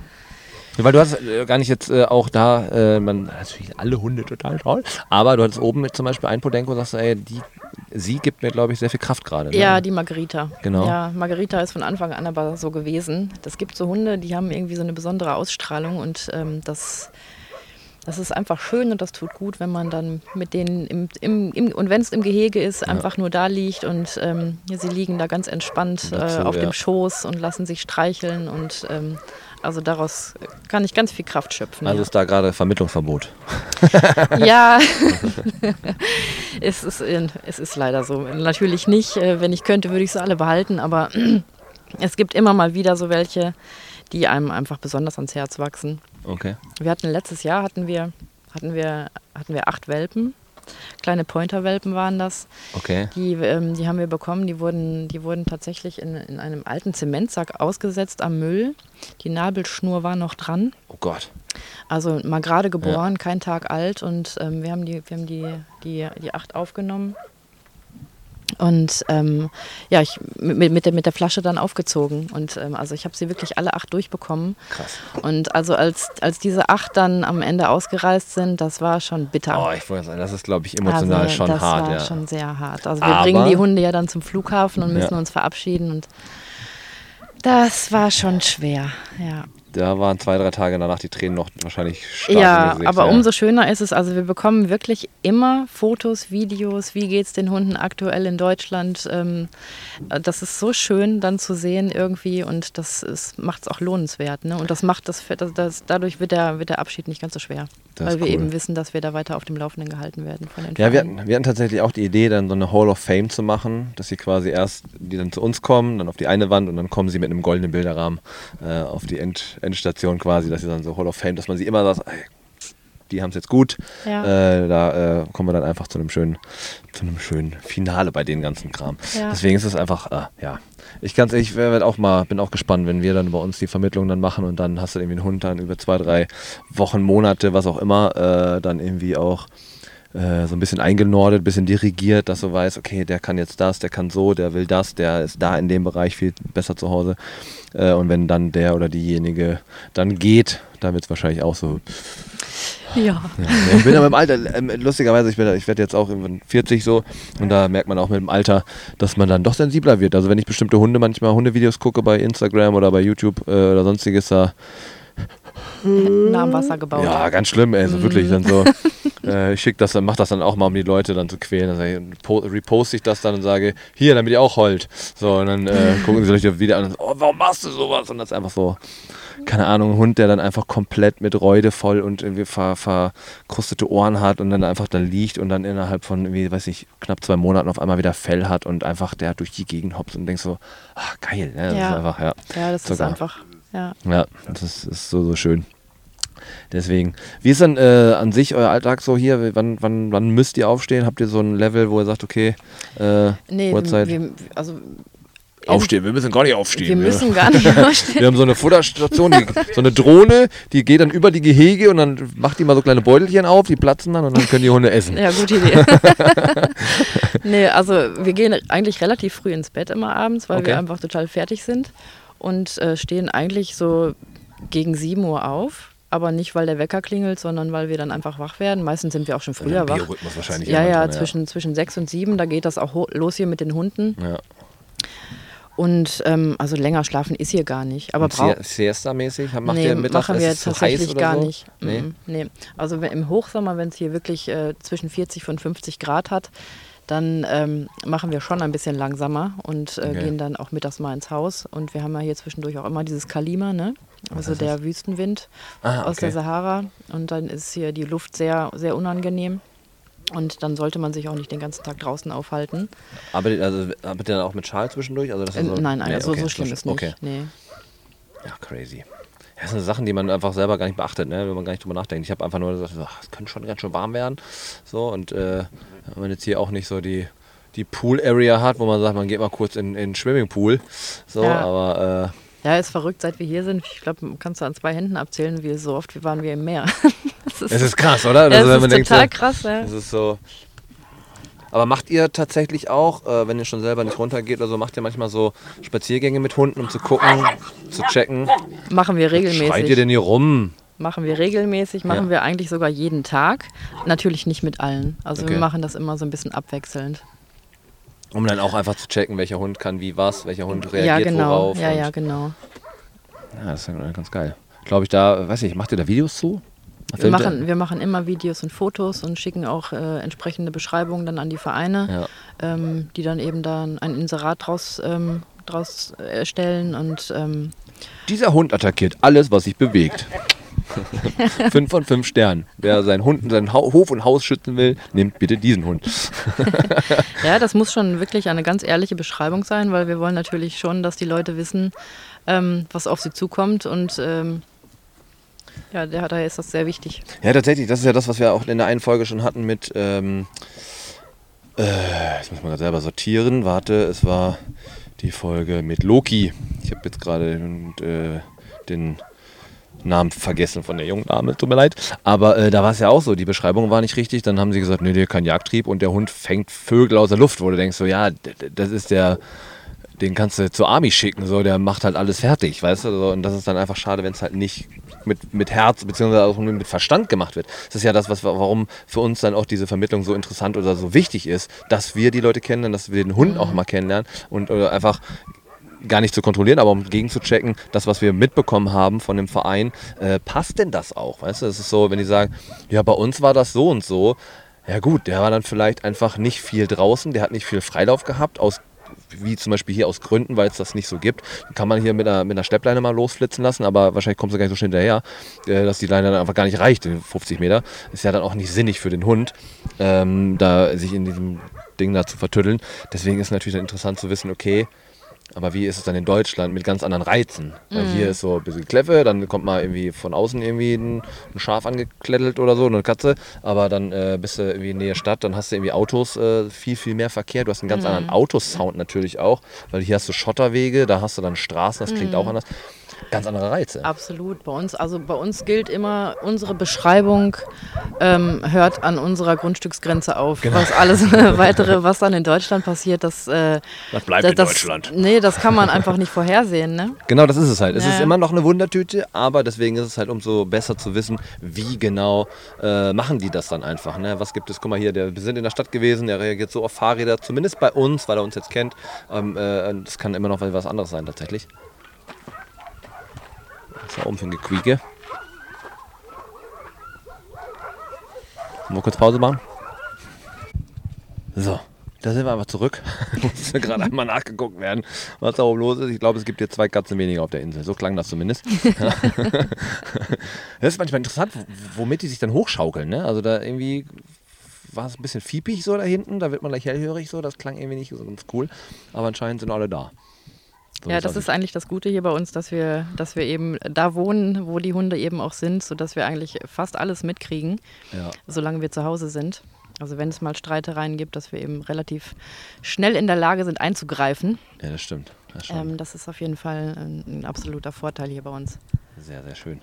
Weil du hast äh, gar nicht jetzt äh, auch da, äh, man natürlich alle Hunde total toll, aber du hattest oben mit zum Beispiel ein Podenco, sagst du, ey, die, sie gibt mir, glaube ich, sehr viel Kraft gerade. Ne? Ja, die Margarita. Genau. Ja, Margarita ist von Anfang an aber so gewesen. Das gibt so Hunde, die haben irgendwie so eine besondere Ausstrahlung und ähm, das das ist einfach schön und das tut gut, wenn man dann mit denen im, im, im und wenn es im Gehege ist, einfach nur da liegt und ähm, ja, sie liegen da ganz entspannt Dazu, äh, auf ja. dem Schoß und lassen sich streicheln und ähm, also daraus kann ich ganz viel Kraft schöpfen. Also ja. ist da gerade Vermittlungsverbot. [LAUGHS] [LAUGHS] Ja, [LAUGHS] es, ist, es ist leider so. Natürlich nicht. Äh, Wenn ich könnte, würde ich sie alle behalten, aber [CLEARS THROAT] es gibt immer mal wieder so welche, die einem einfach besonders ans Herz wachsen. Okay. Wir hatten letztes Jahr hatten wir, hatten wir, hatten wir acht Welpen. Kleine Pointer-Welpen waren das. Okay. Die, ähm, die haben wir bekommen. Die wurden, die wurden tatsächlich in, in einem alten Zementsack ausgesetzt am Müll. Die Nabelschnur war noch dran. Oh Gott. Also mal gerade geboren, kein Tag alt und ähm, wir haben die, wir haben die, die, die acht aufgenommen. Und ähm, ja, ich mit, mit, der, mit der Flasche dann aufgezogen. Und ähm, also ich habe sie wirklich alle acht durchbekommen. Krass. Und also als, als diese acht dann am Ende ausgereist sind, das war schon bitter. Oh, ich wollte sagen, das ist, glaube ich, emotional also, schon das hart, war ja. schon sehr hart. Also wir Aber- bringen die Hunde ja dann zum Flughafen und müssen Ja. uns verabschieden. Und das war schon schwer, ja. Da waren zwei, drei Tage danach die Tränen noch wahrscheinlich stark Ja, Gesicht, aber ja. umso schöner ist es, also wir bekommen wirklich immer Fotos, Videos, wie geht es den Hunden aktuell in Deutschland. Ähm, äh, das ist so schön dann zu sehen irgendwie und das macht es auch lohnenswert. Ne? Und das macht das, das, das, dadurch wird der, wird der Abschied nicht ganz so schwer. Das weil wir cool. eben wissen, dass wir da weiter auf dem Laufenden gehalten werden von den Ja, wir hatten, wir hatten tatsächlich auch die Idee, dann so eine Hall of Fame zu machen, dass sie quasi erst, die dann zu uns kommen, dann auf die eine Wand und dann kommen sie mit einem goldenen Bilderrahmen äh, auf die End, Endstation quasi, dass sie dann so Hall of Fame, dass man sie immer sagt, ey, die haben es jetzt gut. Ja. Äh, da äh, kommen wir dann einfach zu einem schönen, zu einem schönen Finale bei den ganzen Kram. Ja. Deswegen ist es einfach, äh, ja. Ich ganz ehrlich, werd auch mal, bin auch gespannt, wenn wir dann bei uns die Vermittlung dann machen und dann hast du irgendwie einen Hund dann über zwei, drei Wochen, Monate, was auch immer, äh, dann irgendwie auch äh, so ein bisschen eingenordet, ein bisschen dirigiert, dass du weißt, okay, der kann jetzt das, der kann so, der will das, der ist da in dem Bereich viel besser zu Hause. Äh, und wenn dann der oder diejenige dann geht, dann wird es wahrscheinlich auch so. Ja. Ja, ich bin aber im Alter, ähm, lustigerweise, ich, bin, ich werde jetzt auch irgendwann 40 so und da merkt man auch mit dem Alter, dass man dann doch sensibler wird. Also wenn ich bestimmte Hunde, manchmal Hundevideos gucke bei Instagram oder bei YouTube äh, oder sonstiges, da Nah am Wasser gebaut. ja, ganz schlimm, ey, so wirklich dann so. [LAUGHS] Äh, ich schick das dann, mach das dann auch mal, um die Leute dann zu quälen. Dann ich, po- reposte ich das dann und sage, hier, damit ihr auch heult. So, und dann äh, [LAUGHS] gucken sie sich wieder an und so, oh, warum machst du sowas? Und das ist einfach so, keine Ahnung, ein Hund, der dann einfach komplett mit Reude voll und irgendwie ver, verkrustete Ohren hat und dann einfach dann liegt und dann innerhalb von irgendwie, weiß ich, knapp zwei Monaten auf einmal wieder Fell hat und einfach der durch die Gegend hopst und denkst so, ach geil, ne? Das Ja. ist einfach, ja. Ja, das ist Sogar. einfach. Ja. Ja, das ist, ist so, so schön. Deswegen, wie ist denn äh, an sich euer Alltag so hier? Wann, wann, wann müsst ihr aufstehen? Habt ihr so ein Level, wo ihr sagt, okay, äh, Nee, Uhrzeit? wir, also aufstehen, wir müssen gar nicht aufstehen. wir müssen gar nicht [LAUGHS] aufstehen. wir haben so eine Futterstation, die, so eine Drohne, die geht dann über die Gehege und dann macht die mal so kleine Beutelchen auf, die platzen dann und dann können die Hunde essen. Ja, gute Idee. [LAUGHS] nee, also wir gehen eigentlich relativ früh ins Bett immer abends, weil Okay. wir einfach total fertig sind und äh, stehen eigentlich so gegen 7 Uhr auf. Aber nicht, weil der Wecker klingelt, sondern weil wir dann einfach wach werden. Meistens sind wir auch schon früher wach. Biorhythmus wahrscheinlich. Ja, ja, drin, zwischen, zwischen 6 und 7, da geht das auch los hier mit den Hunden. Ja. Und ähm, also länger schlafen ist hier gar nicht. Aber Siesta-mäßig? Macht nee, ihr mittags machen wir tatsächlich gar so? nicht. Nee? Mm, nee. Also im Hochsommer, wenn es hier wirklich äh, zwischen 40 und 50 Grad hat, dann ähm, machen wir schon ein bisschen langsamer und äh, Okay. gehen dann auch mittags mal ins Haus. Und wir haben ja hier zwischendurch auch immer dieses Kalima, ne? Also der Wüstenwind Ah, aus der okay. Sahara. Und dann ist hier die Luft sehr, sehr unangenehm. Und dann sollte man sich auch nicht den ganzen Tag draußen aufhalten. Arbeitet, also, arbeitet ihr dann auch mit Schal zwischendurch? Also das Äh, so, nein, nein, Nee, also okay, so schlimm ist nicht. Okay. Nee. Ja, crazy. Ja, das sind Sachen, die man einfach selber gar nicht beachtet, ne? wenn man gar nicht drüber nachdenkt. Ich habe einfach nur gesagt, ach, es könnte schon ganz schön warm werden. So, und äh, wenn man jetzt hier auch nicht so die, die Pool-Area hat, wo man sagt, man geht mal kurz in, in den Swimmingpool. So, Ja. aber Ja, ist verrückt, seit wir hier sind. Ich glaube, kannst du an zwei Händen abzählen, wie so oft waren wir im Meer. [LAUGHS] das äh, es ist krass, oder? ja, Also, ist denkt, total so, krass. Ja. Das ist so. Aber macht ihr tatsächlich auch, äh, wenn ihr schon selber nicht runtergeht oder so, macht ihr manchmal so Spaziergänge mit Hunden, um zu gucken, zu checken? Machen wir Schreit ihr regelmäßig. denn hier rum? Machen wir regelmäßig, machen Ja. wir eigentlich sogar jeden Tag. Natürlich nicht mit allen. Also Okay. wir machen das immer so ein bisschen abwechselnd. Um dann auch einfach zu checken, welcher Hund kann wie was, welcher Hund ja, reagiert genau. worauf. Ja, ja, genau. Ja, das ist ja ganz geil. Glaube ich, da, weiß nicht, macht ihr da Videos zu? Wir machen, wir machen immer Videos und Fotos und schicken auch äh, entsprechende Beschreibungen dann an die Vereine, Ja. ähm, die dann eben dann ein Inserat draus, ähm, draus erstellen und ähm, Dieser Hund attackiert alles, was sich bewegt. [LAUGHS] fünf von fünf Sternen. Wer seinen Hund, seinen Hof und Haus schützen will, nimmt bitte diesen Hund. [LAUGHS] ja, das muss schon wirklich eine ganz ehrliche Beschreibung sein, weil wir wollen natürlich schon, dass die Leute wissen, ähm, was auf sie zukommt und ähm, ja, der, daher ist das sehr wichtig. Ja, tatsächlich. Das ist ja das, was wir auch in der einen Folge schon hatten mit. Ähm, äh, jetzt muss man gerade selber sortieren. Warte, es war die Folge mit Loki. Ich habe jetzt gerade äh, den Namen vergessen von der jungen Dame, tut mir leid. Aber äh, da war es ja auch so, die Beschreibung war nicht richtig. Dann haben sie gesagt, nee, der kein Jagdtrieb und der Hund fängt Vögel aus der Luft, wo du denkst, so ja, das ist der, den kannst du zur Army schicken, so, der macht halt alles fertig, weißt du? So, und das ist dann einfach schade, wenn es halt nicht mit, mit Herz bzw. auch mit Verstand gemacht wird. Das ist ja das, was, warum für uns dann auch diese Vermittlung so interessant oder so wichtig ist, dass wir die Leute kennenlernen, dass wir den Hund auch mal kennenlernen und einfach gar nicht zu kontrollieren, aber um gegenzuchecken, das, was wir mitbekommen haben von dem Verein, äh, passt denn das auch? Weißt du, es ist so, wenn die sagen, ja, bei uns war das so und so, ja gut, der war dann vielleicht einfach nicht viel draußen, der hat nicht viel Freilauf gehabt, aus wie zum Beispiel hier aus Gründen, weil es das nicht so gibt. Kann man hier mit einer, mit einer Schleppleine mal losflitzen lassen, aber wahrscheinlich kommst du gar nicht so schnell hinterher, äh, dass die Leine dann einfach gar nicht reicht, die 50 Meter. Ist ja dann auch nicht sinnig für den Hund, ähm, da sich in diesem Ding da zu vertüddeln. Deswegen ist natürlich dann interessant zu wissen, okay, aber wie ist es dann in Deutschland mit ganz anderen Reizen? Weil hier ist so ein bisschen Kläffe, dann kommt mal irgendwie von außen irgendwie ein, ein Schaf angeklettelt oder so, eine Katze. Aber dann äh, bist du irgendwie in der Stadt, dann hast du irgendwie Autos, äh, viel, viel mehr Verkehr. Du hast einen ganz anderen Autosound natürlich auch, weil hier hast du Schotterwege, da hast du dann Straßen, das klingt auch anders. Ganz andere Reize. Absolut. Bei uns, also bei uns gilt immer, unsere Beschreibung ähm, hört an unserer Grundstücksgrenze auf. Was alles weitere, was dann in Deutschland passiert, das, äh, Das bleibt das, in das, Deutschland. Nee, das kann man einfach nicht vorhersehen. Ne? Genau, das ist es halt. Es Ja, ist immer noch eine Wundertüte, aber deswegen ist es halt umso besser zu wissen, wie genau äh, machen die das dann einfach. Ne? Was gibt es? Guck mal hier, der, wir sind in der Stadt gewesen, der reagiert so auf Fahrräder, zumindest bei uns, weil er uns jetzt kennt. Ähm, äh, das kann immer noch was anderes sein tatsächlich. Was ist oben für ein Gequieke? Wir kurz Pause machen? So, da sind wir einfach zurück. [LAUGHS] Musste gerade einmal nachgeguckt werden, was da oben los ist. Ich glaube, es gibt hier zwei Katzen weniger auf der Insel. So klang das zumindest. [LAUGHS] das ist manchmal interessant, womit die sich dann hochschaukeln. Ne? Also da irgendwie war es ein bisschen fiepig so da hinten. Da wird man gleich hellhörig so. Das klang irgendwie nicht so ganz cool. Aber anscheinend sind alle da. So Ja, wie's das ist eigentlich das Gute hier bei uns, dass wir, dass wir eben da wohnen, wo die Hunde eben auch sind, sodass wir eigentlich fast alles mitkriegen, Ja. solange wir zu Hause sind. Also wenn es mal Streitereien gibt, dass wir eben relativ schnell in der Lage sind einzugreifen. ja, das stimmt. Das stimmt. Ähm, das ist auf jeden Fall ein, ein absoluter Vorteil hier bei uns. Sehr, sehr schön.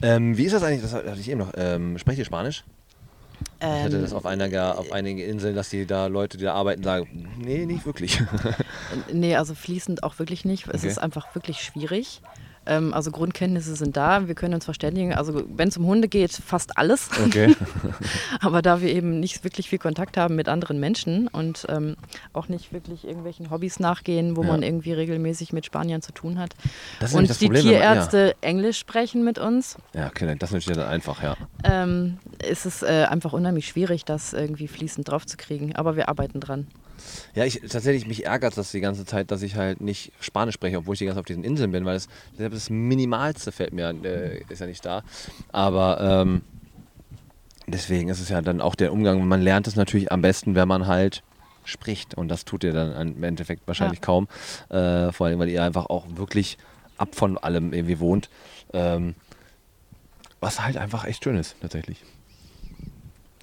Ähm, wie ist das eigentlich? Das hatte ich eben noch. Ähm, sprecht ihr Spanisch? Ich hatte Ähm, das auf, einer, auf einigen Inseln, dass die da Leute, die da arbeiten, sagen, nee, nicht wirklich. [LAUGHS] Nee, also fließend auch wirklich nicht. Es Okay. ist einfach wirklich schwierig. Ähm, also Grundkenntnisse sind da, wir können uns verständigen. Also wenn es um Hunde geht, fast alles. Okay. [LAUGHS] Aber da wir eben nicht wirklich viel Kontakt haben mit anderen Menschen und ähm, auch nicht wirklich irgendwelchen Hobbys nachgehen, wo Ja. man irgendwie regelmäßig mit Spaniern zu tun hat. Das ist und das die Problem, wenn man- Tierärzte Englisch sprechen mit uns, Ja, okay, das ist natürlich dann einfach, ja. ähm, ist es äh, einfach unheimlich schwierig, das irgendwie fließend drauf zu kriegen. Aber wir arbeiten dran. Ja, ich tatsächlich mich ärgert das die ganze Zeit, dass ich halt nicht Spanisch spreche, obwohl ich die ganze Zeit auf diesen Inseln bin, weil das, das Minimalste fällt mir, äh, ist ja nicht da. Aber ähm, deswegen ist es ja dann auch der Umgang, man lernt es natürlich am besten, wenn man halt spricht. Und das tut ihr dann im Endeffekt wahrscheinlich Ja. kaum. Äh, vor allem, weil ihr einfach auch wirklich ab von allem irgendwie wohnt. Ähm, was halt einfach echt schön ist, tatsächlich.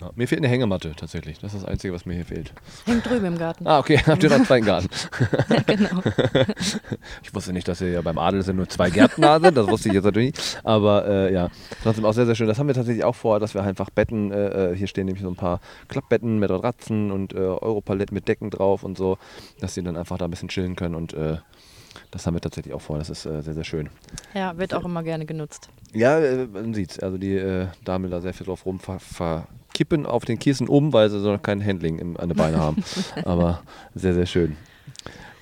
Ja, mir fehlt eine Hängematte tatsächlich. Das ist das Einzige, was mir hier fehlt. Hängt drüben im Garten. Ah, okay, habt ihr noch zwei Garten. [LAUGHS] genau. [LAUGHS] Ich wusste nicht, dass ihr ja beim Adel sind nur zwei Gärten da sind, das wusste ich jetzt natürlich nicht. Aber äh, ja, trotzdem auch sehr, sehr schön. Das haben wir tatsächlich auch vor, dass wir einfach Betten, äh, äh, hier stehen nämlich so ein paar Klappbetten mit Ratzen und äh, Europalette mit Decken drauf und so, dass sie dann einfach da ein bisschen chillen können und äh, das haben wir tatsächlich auch vor. Das ist äh, sehr, sehr schön. Ja, wird auch immer gerne genutzt. Ja, äh, man sieht's. Also die äh, Damen da sehr viel drauf rum ver verkippen auf den Kiesen um, weil sie so noch kein Handling im, an den Beinen haben. [LAUGHS] Aber sehr, sehr schön.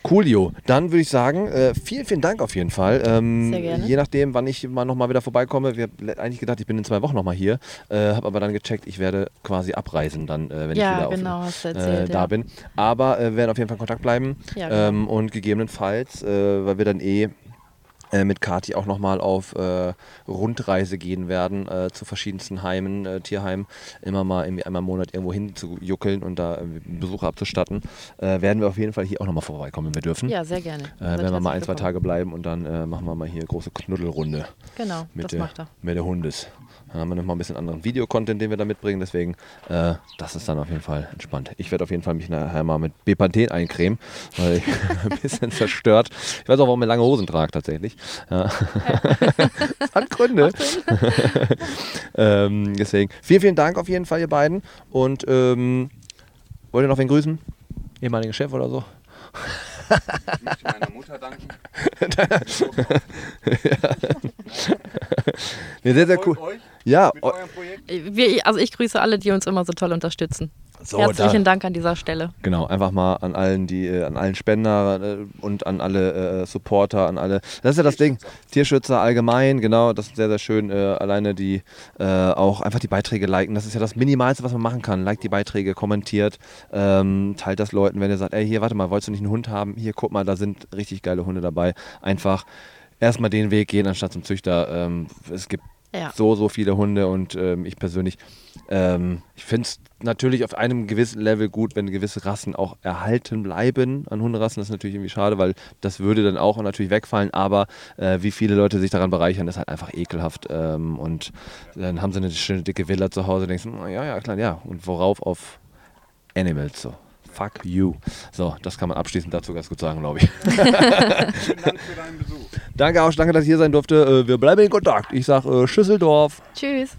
Coolio. Dann würde ich sagen, äh, vielen, vielen Dank auf jeden Fall. Ähm, Sehr gerne. Je nachdem, wann ich mal nochmal wieder vorbeikomme. Wir haben eigentlich gedacht, ich bin in zwei Wochen nochmal hier. Äh, habe aber dann gecheckt, ich werde quasi abreisen dann, äh, wenn ich Ja, wieder auf, genau, du äh, erzählt, da ja. bin. Aber äh, wir werden auf jeden Fall in Kontakt bleiben. Ja, genau. ähm, und gegebenenfalls, äh, weil wir dann eh äh, mit Kati auch nochmal auf äh, Rundreise gehen werden äh, zu verschiedensten Heimen, äh, Tierheimen, immer mal irgendwie einmal im Monat irgendwo hin zu juckeln und da Besuche abzustatten, werden wir auf jeden Fall hier auch nochmal vorbeikommen, wenn wir dürfen. Ja, sehr gerne. Werden wir mal ein, zwei. Tage bleiben und dann machen wir mal hier große Knuddelrunde Genau, mit, das der, macht er. mit der Hundes. Dann haben wir nochmal ein bisschen anderen Videocontent, den wir da mitbringen, deswegen äh, das ist dann auf jeden Fall entspannt. Ich werde auf jeden Fall mich nachher mal mit Bepanthen eincremen, weil ich [LAUGHS] ein bisschen zerstört. Ich weiß auch, warum ich lange Hosen trage tatsächlich. Ja. [LAUGHS] hat Gründe. [LAUGHS] ähm, deswegen vielen, vielen Dank auf jeden Fall, ihr beiden. Und ähm, wollt ihr noch wen grüßen? Ehemaligen Chef oder so? Ich möchte meiner Mutter danken. Nee, sehr, sehr cool. Euch Ja, mit eurem Projekt. Wir, also ich grüße alle, die uns immer so toll unterstützen. So, Herzlichen da, Dank an dieser Stelle. Genau, einfach mal an allen, die, äh, an allen Spender äh, und an alle äh, Supporter, an alle. Das ist ja das Ding. Tierschützer allgemein, genau, das ist sehr, sehr schön. Äh, alleine die äh, auch einfach die Beiträge liken. Das ist ja das Minimalste, was man machen kann. Like die Beiträge, kommentiert, ähm, teilt das Leuten, wenn ihr sagt, ey, hier, warte mal, wolltest du nicht einen Hund haben? Hier, guck mal, da sind richtig geile Hunde dabei. Einfach erstmal den Weg gehen, anstatt zum Züchter. Ähm, es gibt Ja. so, so viele Hunde und ähm, ich persönlich, ähm, ich finde es natürlich auf einem gewissen Level gut, wenn gewisse Rassen auch erhalten bleiben an Hunderassen. Das ist natürlich irgendwie schade, weil das würde dann auch natürlich wegfallen, aber äh, wie viele Leute sich daran bereichern, ist halt einfach ekelhaft ähm, und dann haben sie eine schöne dicke Villa zu Hause, denkst du, "Oh, ja, ja, klar, ja. Und worauf auf Animals so. Fuck you. So, das kann man abschließend dazu ganz gut sagen, glaube ich. [LAUGHS] Vielen Dank für deinen Besuch. Danke auch, danke, dass ich hier sein durfte. Äh, Wir bleiben in Kontakt. Ich sage äh, Schüsseldorf. Tschüss.